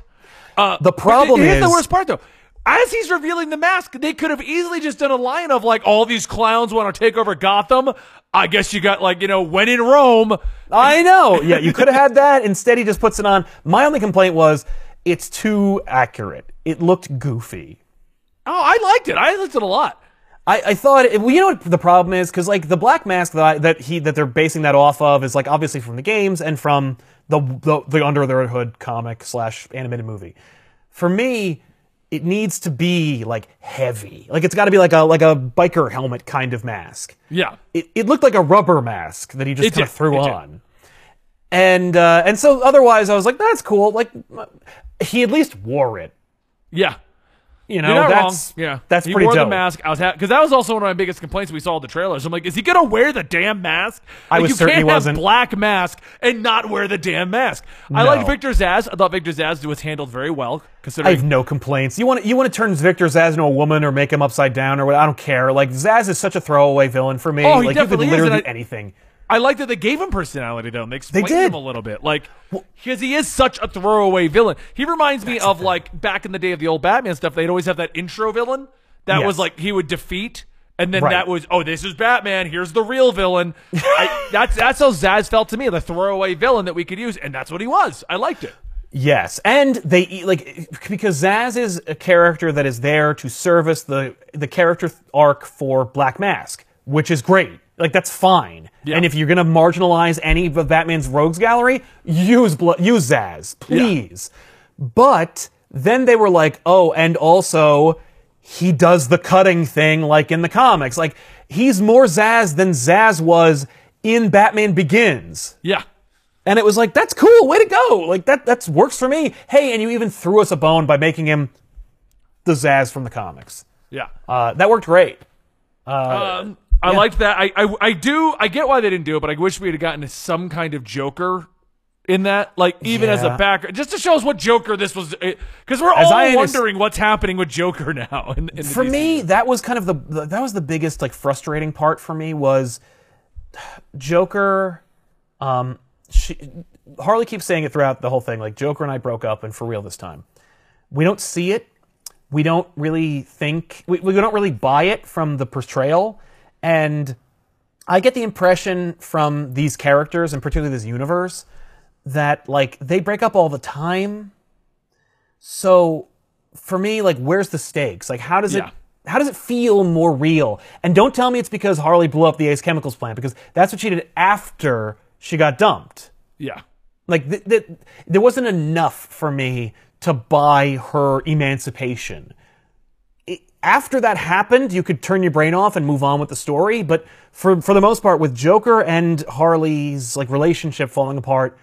S1: Uh,
S2: The problem
S1: here's the
S2: is-
S1: worst part though. As he's revealing the mask, they could have easily just done a line of like, all these clowns want to take over Gotham. I guess you got like, you know, when in Rome.
S2: I know. Yeah, you could have had that. Instead, he just puts it on. My only complaint was it's too accurate. It looked goofy.
S1: Oh, I liked it. I liked it a lot.
S2: I, I thought, it, well, you know what the problem is? Because like the black mask that I, that he that they're basing that off of is like obviously from the games and from the the, the Under the Red Hood comic slash animated movie. For me, it needs to be like heavy. Like it's got to be like a like a biker helmet kind of mask.
S1: Yeah.
S2: It, it looked like a rubber mask that he just kind of threw
S1: It did.
S2: on. And uh, and so otherwise, I was like, that's cool. Like he at least wore it.
S1: Yeah.
S2: You know,
S1: You're not
S2: that's
S1: wrong. Yeah,
S2: that's
S1: he
S2: pretty
S1: wore
S2: dope.
S1: the mask. I was because that was also one of my biggest complaints we saw in the trailers. I'm like, is he gonna wear the damn mask?
S2: I
S1: Like,
S2: was
S1: you
S2: certain
S1: can't
S2: he wasn't.
S1: black mask and not wear the damn mask. I
S2: No.
S1: like Victor Zsasz. I thought Victor Zsasz was handled very well Considering I
S2: have no complaints. You want you want to turn Victor Zsasz into a woman or make him upside down or what? I don't care. Like Zsasz is such a throwaway villain for me.
S1: Oh, he
S2: like you could
S1: definitely is,
S2: literally do anything.
S1: I like that they gave him personality though. And they explained
S2: did.
S1: him a little bit, like because he is such a throwaway villain. He reminds me of like back in the day of the old Batman stuff. They'd always have that intro villain that
S2: Yes.
S1: was like he would defeat, and then
S2: Right.
S1: that was oh this is Batman. Here's the real villain. I, *laughs* that's that's how Zsasz felt to me, the throwaway villain that we could use, and that's what he was. I liked it.
S2: Yes, and they like because Zsasz is a character that is there to service the the character arc for Black Mask, which is great. Like that's fine.
S1: Yeah.
S2: And if you're gonna marginalize any of Batman's rogues gallery, use use Zsasz, please. But then they were like, oh, and also he does the cutting thing like in the comics. Like he's more Zsasz than Zsasz was in Batman Begins.
S1: Yeah.
S2: And it was like, that's cool, way to go. Like that that's works for me. Hey, and you even threw us a bone by making him the Zsasz from the comics.
S1: Yeah.
S2: Uh, that worked great.
S1: Um, I liked that. I, I I do. I get why they didn't do it, but I wish we had gotten some kind of Joker in that, like even as a
S2: Yeah.
S1: backer, just to show us what Joker this was, because we're
S2: As
S1: all
S2: I
S1: wondering what's happening with Joker *laughs* now. In, in
S2: For
S1: DC.
S2: me, that was kind of the, the that was the biggest like frustrating part for me was Joker. Um, she, Harley keeps saying it throughout the whole thing. Like Joker and I broke up, and for real this time. We don't see it. We don't really think. We, we don't really buy it from the portrayal, and I get the impression from these characters, and particularly this universe, that like they break up all the time. So for me, like, where's the stakes? Like, how does
S1: Yeah.
S2: it how does it feel more real? And don't tell me it's because Harley blew up the Ace Chemicals plant because that's what she did after she got dumped.
S1: yeah,
S2: Like, th- th- there wasn't enough for me to buy her emancipation. After that happened, you could turn your brain off and move on with the story. But for for the most part, with Joker and Harley's like relationship falling apart,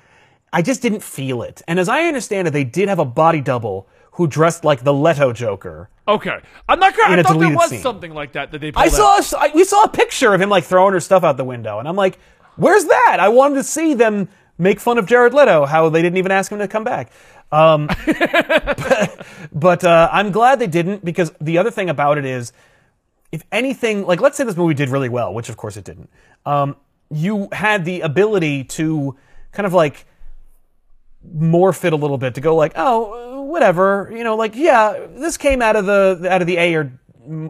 S2: I just didn't feel it. And as I understand it, they did have a body double who dressed like the Leto Joker.
S1: okay. I'm not gonna. I
S2: a
S1: thought there was
S2: scene.
S1: something like that that they.
S2: I saw
S1: out.
S2: I, we saw a picture of him like throwing her stuff out the window, and I'm like, "Where's that?" I wanted to see them make fun of Jared Leto, how they didn't even ask him to come back. Um, but *laughs* *laughs* but uh, I'm glad they didn't because the other thing about it is, if anything, like let's say this movie did really well, which of course it didn't. Um, you had the ability to kind of like morph it a little bit to go like, oh, whatever, you know, like yeah, this came out of the out of the A or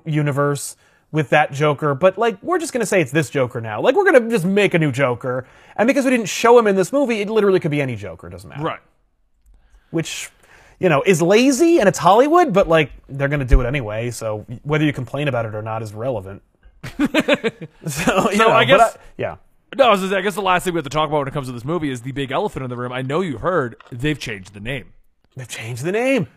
S2: universe with that Joker, but like we're just gonna say it's this Joker now. Like we're gonna just make a new Joker, and because we didn't show him in this movie, it literally could be any Joker. Doesn't matter.
S1: right.
S2: Which. You know, is lazy and it's Hollywood, but like they're gonna do it anyway. So whether you complain about it or not is relevant. *laughs* so, you know,
S1: I guess-
S2: yeah.
S1: No, I, I guess the last thing we have to talk about when it comes to this movie is the big elephant in the room. I know you heard they've changed the name.
S2: They've changed the name.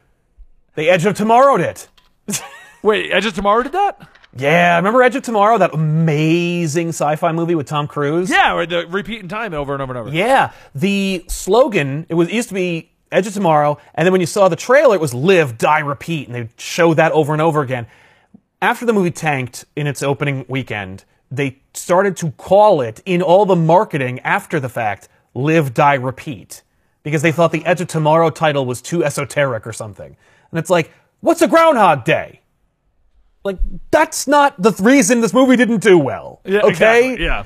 S2: They Edge of Tomorrowed it. *laughs*
S1: Wait, Edge of Tomorrow did that?
S2: Yeah, remember Edge of Tomorrow, that amazing sci-fi movie with Tom Cruise?
S1: Yeah, or the repeating time over and over and over.
S2: Yeah. The slogan, it was it used to be Edge of Tomorrow, and then when you saw the trailer, it was live, die, repeat, and they show that over and over again. After the movie tanked in its opening weekend, they started to call it in all the marketing after the fact, live, die, repeat. Because they thought the Edge of Tomorrow title was too esoteric or something. And it's like, what's a Groundhog Day? Like, that's not the th- reason this movie didn't do well.
S1: Yeah,
S2: okay?
S1: exactly, Yeah.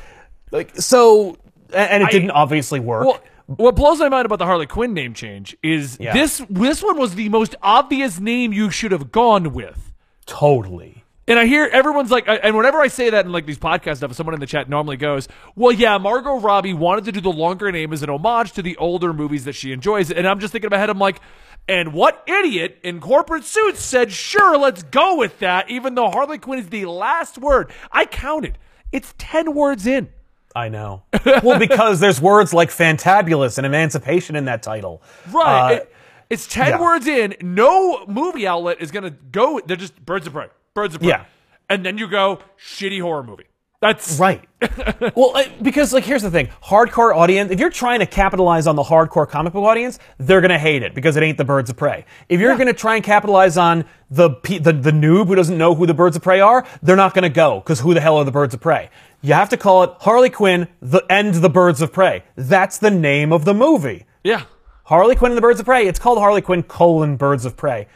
S2: Like, so, and it
S1: I-
S2: didn't obviously work.
S1: Well, what blows my mind about the Harley Quinn name change is
S2: Yeah.
S1: this this one was the most obvious name you should have gone with.
S2: totally.
S1: And I hear everyone's like, and whenever I say that in like these podcast stuff, someone in the chat normally goes, "Well, yeah, Margot Robbie wanted to do the longer name as an homage to the older movies that she enjoys." And I'm just thinking in my head, I'm like, and what idiot in corporate suits said, "Sure, let's go with that," even though Harley Quinn is the last word. I counted; it's ten words in.
S2: I know. well, because there's words like fantabulous and emancipation in that title.
S1: Right.
S2: Uh,
S1: It- it's 10
S2: yeah.
S1: words in. No movie outlet is going to go. They're just birds of prey. Birds of prey.
S2: Yeah.
S1: And then you go shitty horror movie. That's
S2: Right. *laughs* well, because like here's the thing: hardcore audience. If you're trying to capitalize on the hardcore comic book audience, they're gonna hate it because it ain't the Birds of Prey. If you're gonna try and capitalize on the, the the noob who doesn't know who the Birds of Prey are, they're not gonna go because who the hell are the Birds of Prey? You have to call it Harley Quinn the and the Birds of Prey. That's the name of the movie.
S1: yeah.
S2: Harley Quinn and the Birds of Prey. It's called Harley Quinn colon Birds of Prey.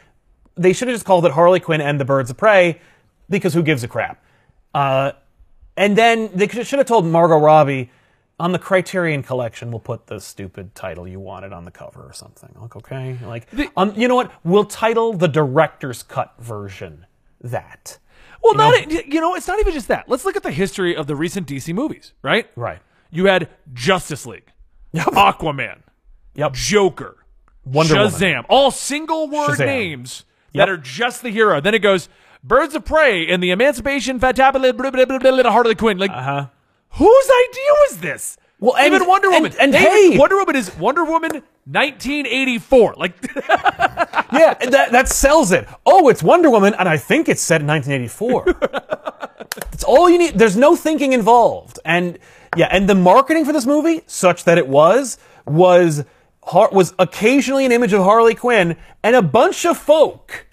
S2: They should have just called it Harley Quinn and the Birds of Prey because who gives a crap? Uh, and then they should have told Margot Robbie on the Criterion Collection, we'll put the stupid title you wanted on the cover or something. Like, okay, like, um, you know what? We'll title the director's cut version that.
S1: Well, not you know, it's not even just that. Let's look at the history of the recent DC movies, right?
S2: Right.
S1: You had Justice League, Aquaman,
S2: Yep.
S1: Joker,
S2: Wonder Woman.
S1: Shazam, all single word
S2: Shazam.
S1: names
S2: Yep.
S1: that are just the hero. Then it goes Birds of Prey and the Emancipation blah, Harley Quinn. Like,
S2: Uh-huh.
S1: whose idea was this?
S2: Well, and-
S1: even Wonder Woman.
S2: and
S1: They-
S2: hey-
S1: Wonder Woman is Wonder Woman 1984. Like, *laughs*
S2: yeah, that that sells it. Oh, it's Wonder Woman, and I think it's set in 1984. That's all you need. There's no thinking involved, and yeah, and the marketing for this movie, such that it was, was har- was occasionally an image of Harley Quinn and a bunch of folk,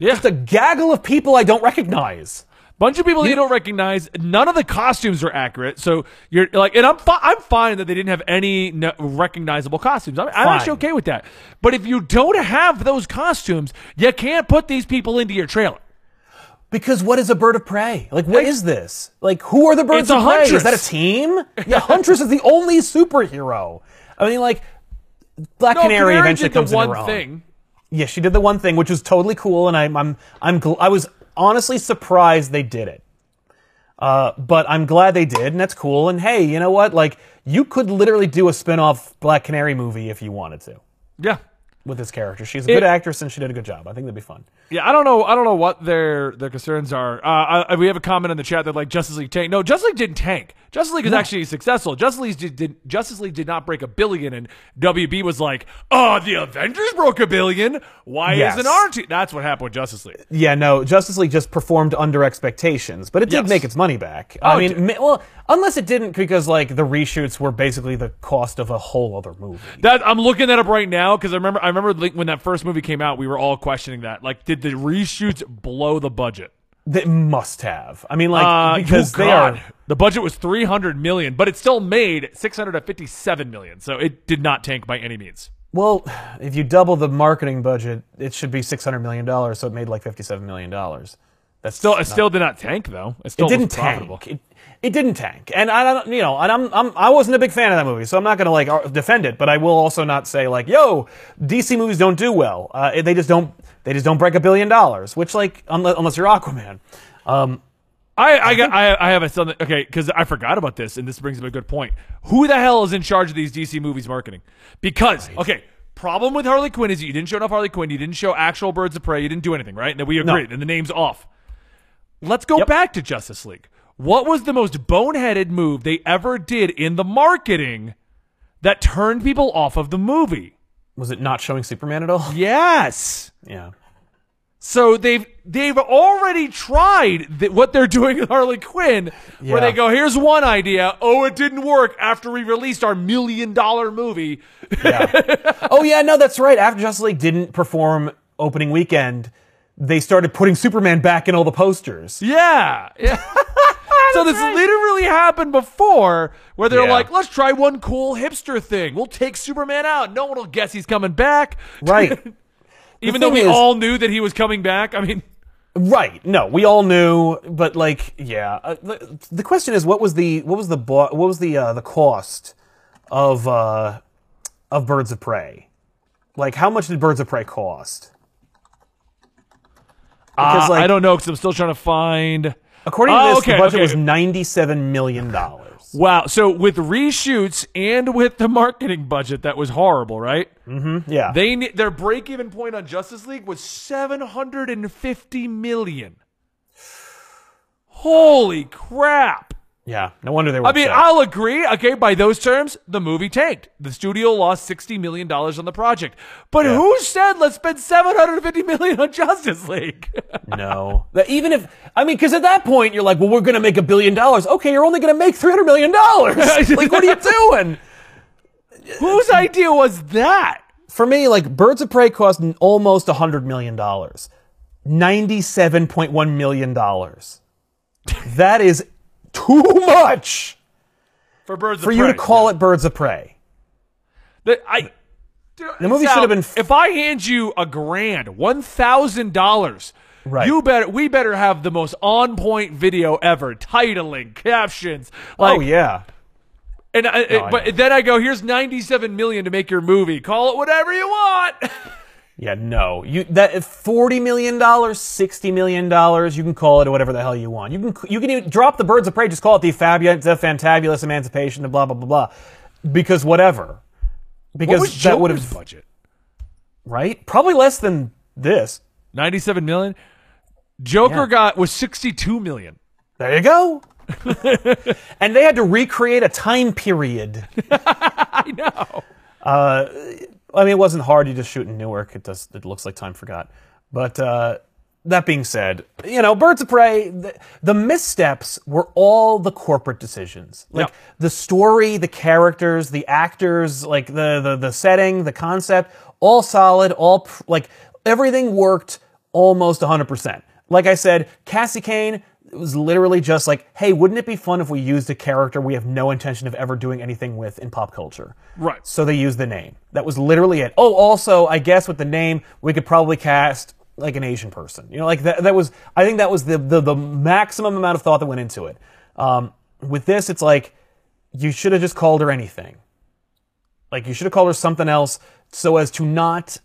S1: yeah,
S2: just a gaggle of people I don't recognize.
S1: bunch of people you don't recognize. None of the costumes are accurate. So you're like, and I'm fi- I'm fine that they didn't have any no- recognizable costumes. I'm, I'm actually okay with that. But if you don't have those costumes, you can't put these people into your trailer.
S2: Because what is a bird of prey? Like, what is this? Like, who are the birds
S1: It's a
S2: of prey? Is that a team? *laughs* Yeah, Huntress is the only superhero. I mean, like, Black
S1: No,
S2: Canary,
S1: Canary
S2: eventually
S1: did the
S2: comes
S1: one
S2: her own.
S1: thing.
S2: Yeah, she did the one thing, which was totally cool, and I'm I'm I'm gl- I was honestly surprised they did it. Uh, but I'm glad they did, and that's cool. And hey, you know what? Like, you could literally do a spin-off Black Canary movie if you wanted to
S1: Yeah.
S2: With this character. She's a good
S1: It-
S2: actress, and she did a good job. I think that'd be fun.
S1: Yeah, I don't know. I don't know what their their concerns are. Uh, I, we have a comment in the chat that like Justice League tank. No, Justice League didn't tank. Justice League is actually successful. Justice League did, did Justice League did not break a billion, and WB was like, "Oh, the Avengers broke a billion. Why
S2: Yes.
S1: isn't our team?" That's what happened with Justice League.
S2: Yeah, no, Justice League just performed under expectations, but it did
S1: Yes.
S2: make its money back.
S1: Oh,
S2: I mean, ma- well, unless it didn't because like the reshoots were basically the cost of a whole other movie.
S1: That I'm looking that up right now because I remember I remember like, when that first movie came out, we were all questioning that. Like, did the reshoots blow the budget?
S2: They must have. I mean, like
S1: Uh,
S2: because
S1: oh
S2: they are.
S1: The budget was 300 million, but it still made 657 million. So it did not tank by any means.
S2: Well, if you double the marketing budget, it should be six hundred million dollars. So it made like fifty-seven million dollars. That's
S1: Still, it still did not tank though. It still
S2: it didn't
S1: was profitable.
S2: tank. It, it didn't tank, and I don't, you know, and I'm, I'm, I wasn't a big fan of that movie, so I'm not gonna like defend it, but I will also not say like, yo, DC movies don't do well. Uh, they just don't, they just don't break a billion dollars, which like, unless, unless you're Aquaman. Um,
S1: I, I got, I, I have a *laughs* something. Okay, because I forgot about this, and this brings up a good point. Who the hell is in charge of these DC movies marketing? Because okay, problem with Harley Quinn is you didn't show enough Harley Quinn, you didn't show actual Birds of Prey, you didn't do anything, right? And we
S2: No.
S1: and the name's off. Let's go
S2: Yep.
S1: back to Justice League. What was the most boneheaded move they ever did in the marketing that turned people off of the movie?
S2: was it not showing Superman at all? *laughs*
S1: Yes.
S2: Yeah.
S1: So they've they've already tried th- what they're doing with Harley Quinn, where they go, "Here's one idea. Oh, it didn't work after we released our million dollar movie." *laughs*
S2: Oh yeah, no, that's right. After Justice League didn't perform opening weekend, they started putting Superman back in all the posters.
S1: Yeah, yeah. *laughs* so this literally happened before, where they're
S2: Yeah.
S1: like, "Let's try one cool hipster thing. We'll take Superman out. No one will guess he's coming back." *laughs*
S2: Right.
S1: Even though
S2: thing
S1: we
S2: is-
S1: all knew that he was coming back. I mean,
S2: Right. No, we all knew, but like, yeah. Uh, the, the question is, what was the what was the bo- what was the uh, the cost of uh, of Birds of Prey? Like, how much did Birds of Prey cost? Because
S1: uh,
S2: like,
S1: I don't know because I'm still trying to find.
S2: According to
S1: Oh,
S2: this,
S1: okay,
S2: the budget
S1: okay.
S2: was ninety seven million dollars.
S1: Wow. So with reshoots and with the marketing budget, that was horrible, right? Mm-hmm.
S2: Yeah.
S1: They their break even point on Justice League was 750 million. Holy crap.
S2: Yeah, no wonder they were.
S1: I mean,
S2: upset.
S1: I'll agree. Okay, by those terms, the movie tanked. The studio lost sixty million dollars on the project. But
S2: Yeah.
S1: who said let's spend seven hundred fifty million on Justice League? *laughs*
S2: No. That even if I mean, because at that point you're like, well, we're going to make a billion dollars. Okay, you're only going to make three hundred million dollars. *laughs* like, what are you doing?
S1: Whose idea was that?
S2: For me, like Birds of Prey cost almost a hundred million dollars, ninety-seven point one million dollars. That is too much
S1: For Birds of for
S2: you
S1: Prey.
S2: to call it Birds of Prey.
S1: The, I,
S2: The movie should have been f-
S1: if I hand you a grand, one thousand dollars.
S2: Right.
S1: You better. We better have the most on point video ever. Titling, captions. Oh, like,
S2: oh yeah.
S1: And I,
S2: I
S1: but
S2: know.
S1: then I go, here's 97 million to make your movie. Call it whatever you want. *laughs*
S2: Yeah, no. You that forty million dollars, sixty million dollars. You can call it whatever the hell you want. You can you can even drop the Birds of Prey. Just call it the Fabu- the Fantabulous Emancipation of blah blah blah blah. Because whatever. Because
S1: what
S2: that would have
S1: budget?
S2: right. Probably less than this.
S1: 97 million. Joker
S2: Yeah.
S1: got was 62 million.
S2: There you go. *laughs* and they had to recreate a time period. *laughs*
S1: I know.
S2: Uh, I mean, it wasn't hard. You just shoot in Newark. It does. It looks like time forgot. But uh, that being said, you know, Birds of Prey. The, the missteps were all the corporate decisions. Like
S1: Yep.
S2: the story, the characters, the actors, like the the the setting, the concept, all solid. All pr- like everything worked almost 100. percent Like I said, Cassie Cain. It was literally just like, hey, wouldn't it be fun if we used a character we have no intention of ever doing anything with in pop culture?
S1: Right.
S2: So they used the name. That was literally it. Oh, also, I guess with the name, we could probably cast like an Asian person. You know, like that. That was. I think that was the the, the maximum amount of thought that went into it. Um, with this, it's like you should have just called her anything. Like you should have called her something else, so as to not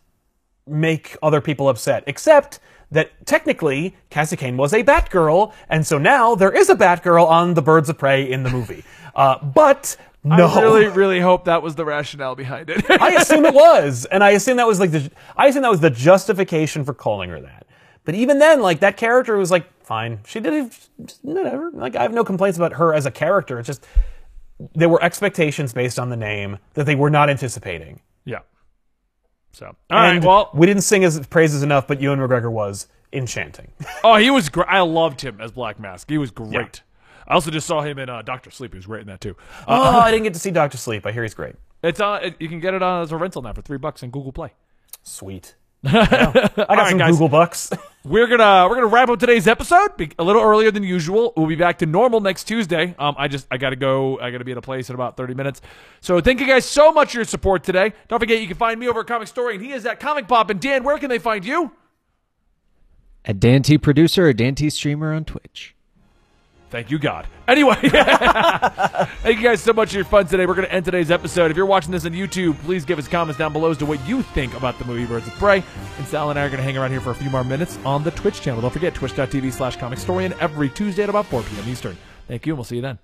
S2: make other people upset. Except that technically Cassie Cain was a Batgirl, and so now there is a Batgirl on the Birds of Prey in the movie. Uh, but no,
S1: I really, *laughs* really hope that was the rationale behind it.
S2: I assume it was, and I assume that was like the I assume that was the justification for calling her that. But even then, like that character was like fine. She did it, whatever. Like I have no complaints about her as a character. It's just there were expectations based on the name that they were not anticipating.
S1: yeah. So, all right. Well,
S2: we didn't sing his praises enough, but Ewan McGregor was enchanting. *laughs*
S1: oh, he was great. I loved him as Black Mask. He was great. I also just saw him in uh, Doctor Sleep. He was great in that too. Uh,
S2: oh, *laughs* I didn't get to see Doctor Sleep. I hear he's great.
S1: it's uh, it, you can get it on as a rental now for three bucks on Google Play.
S2: Sweet. *laughs* I got
S1: right,
S2: some
S1: guys.
S2: Google bucks.
S1: We're gonna we're gonna wrap up today's episode a little earlier than usual. We'll be back to normal next Tuesday. Um, I just I gotta go. I gotta be at a place in about thirty minutes. So thank you guys so much for your support today. Don't forget you can find me over at Comicstorian, and he is at Comic Pop. And Dan, where can they find you?
S3: A Dante producer or Dante streamer on Twitch.
S1: Thank you, God. Anyway, *laughs* thank you guys so much for your fun today. We're going to end today's episode. If you're watching this on YouTube, please give us comments down below as to what you think about the movie Birds of Prey. And Sal and I are going to hang around here for a few more minutes on the Twitch channel. Don't forget, twitch.tv slash comicstorian, and every Tuesday at about 4 p.m. Eastern. Thank you, and we'll see you then.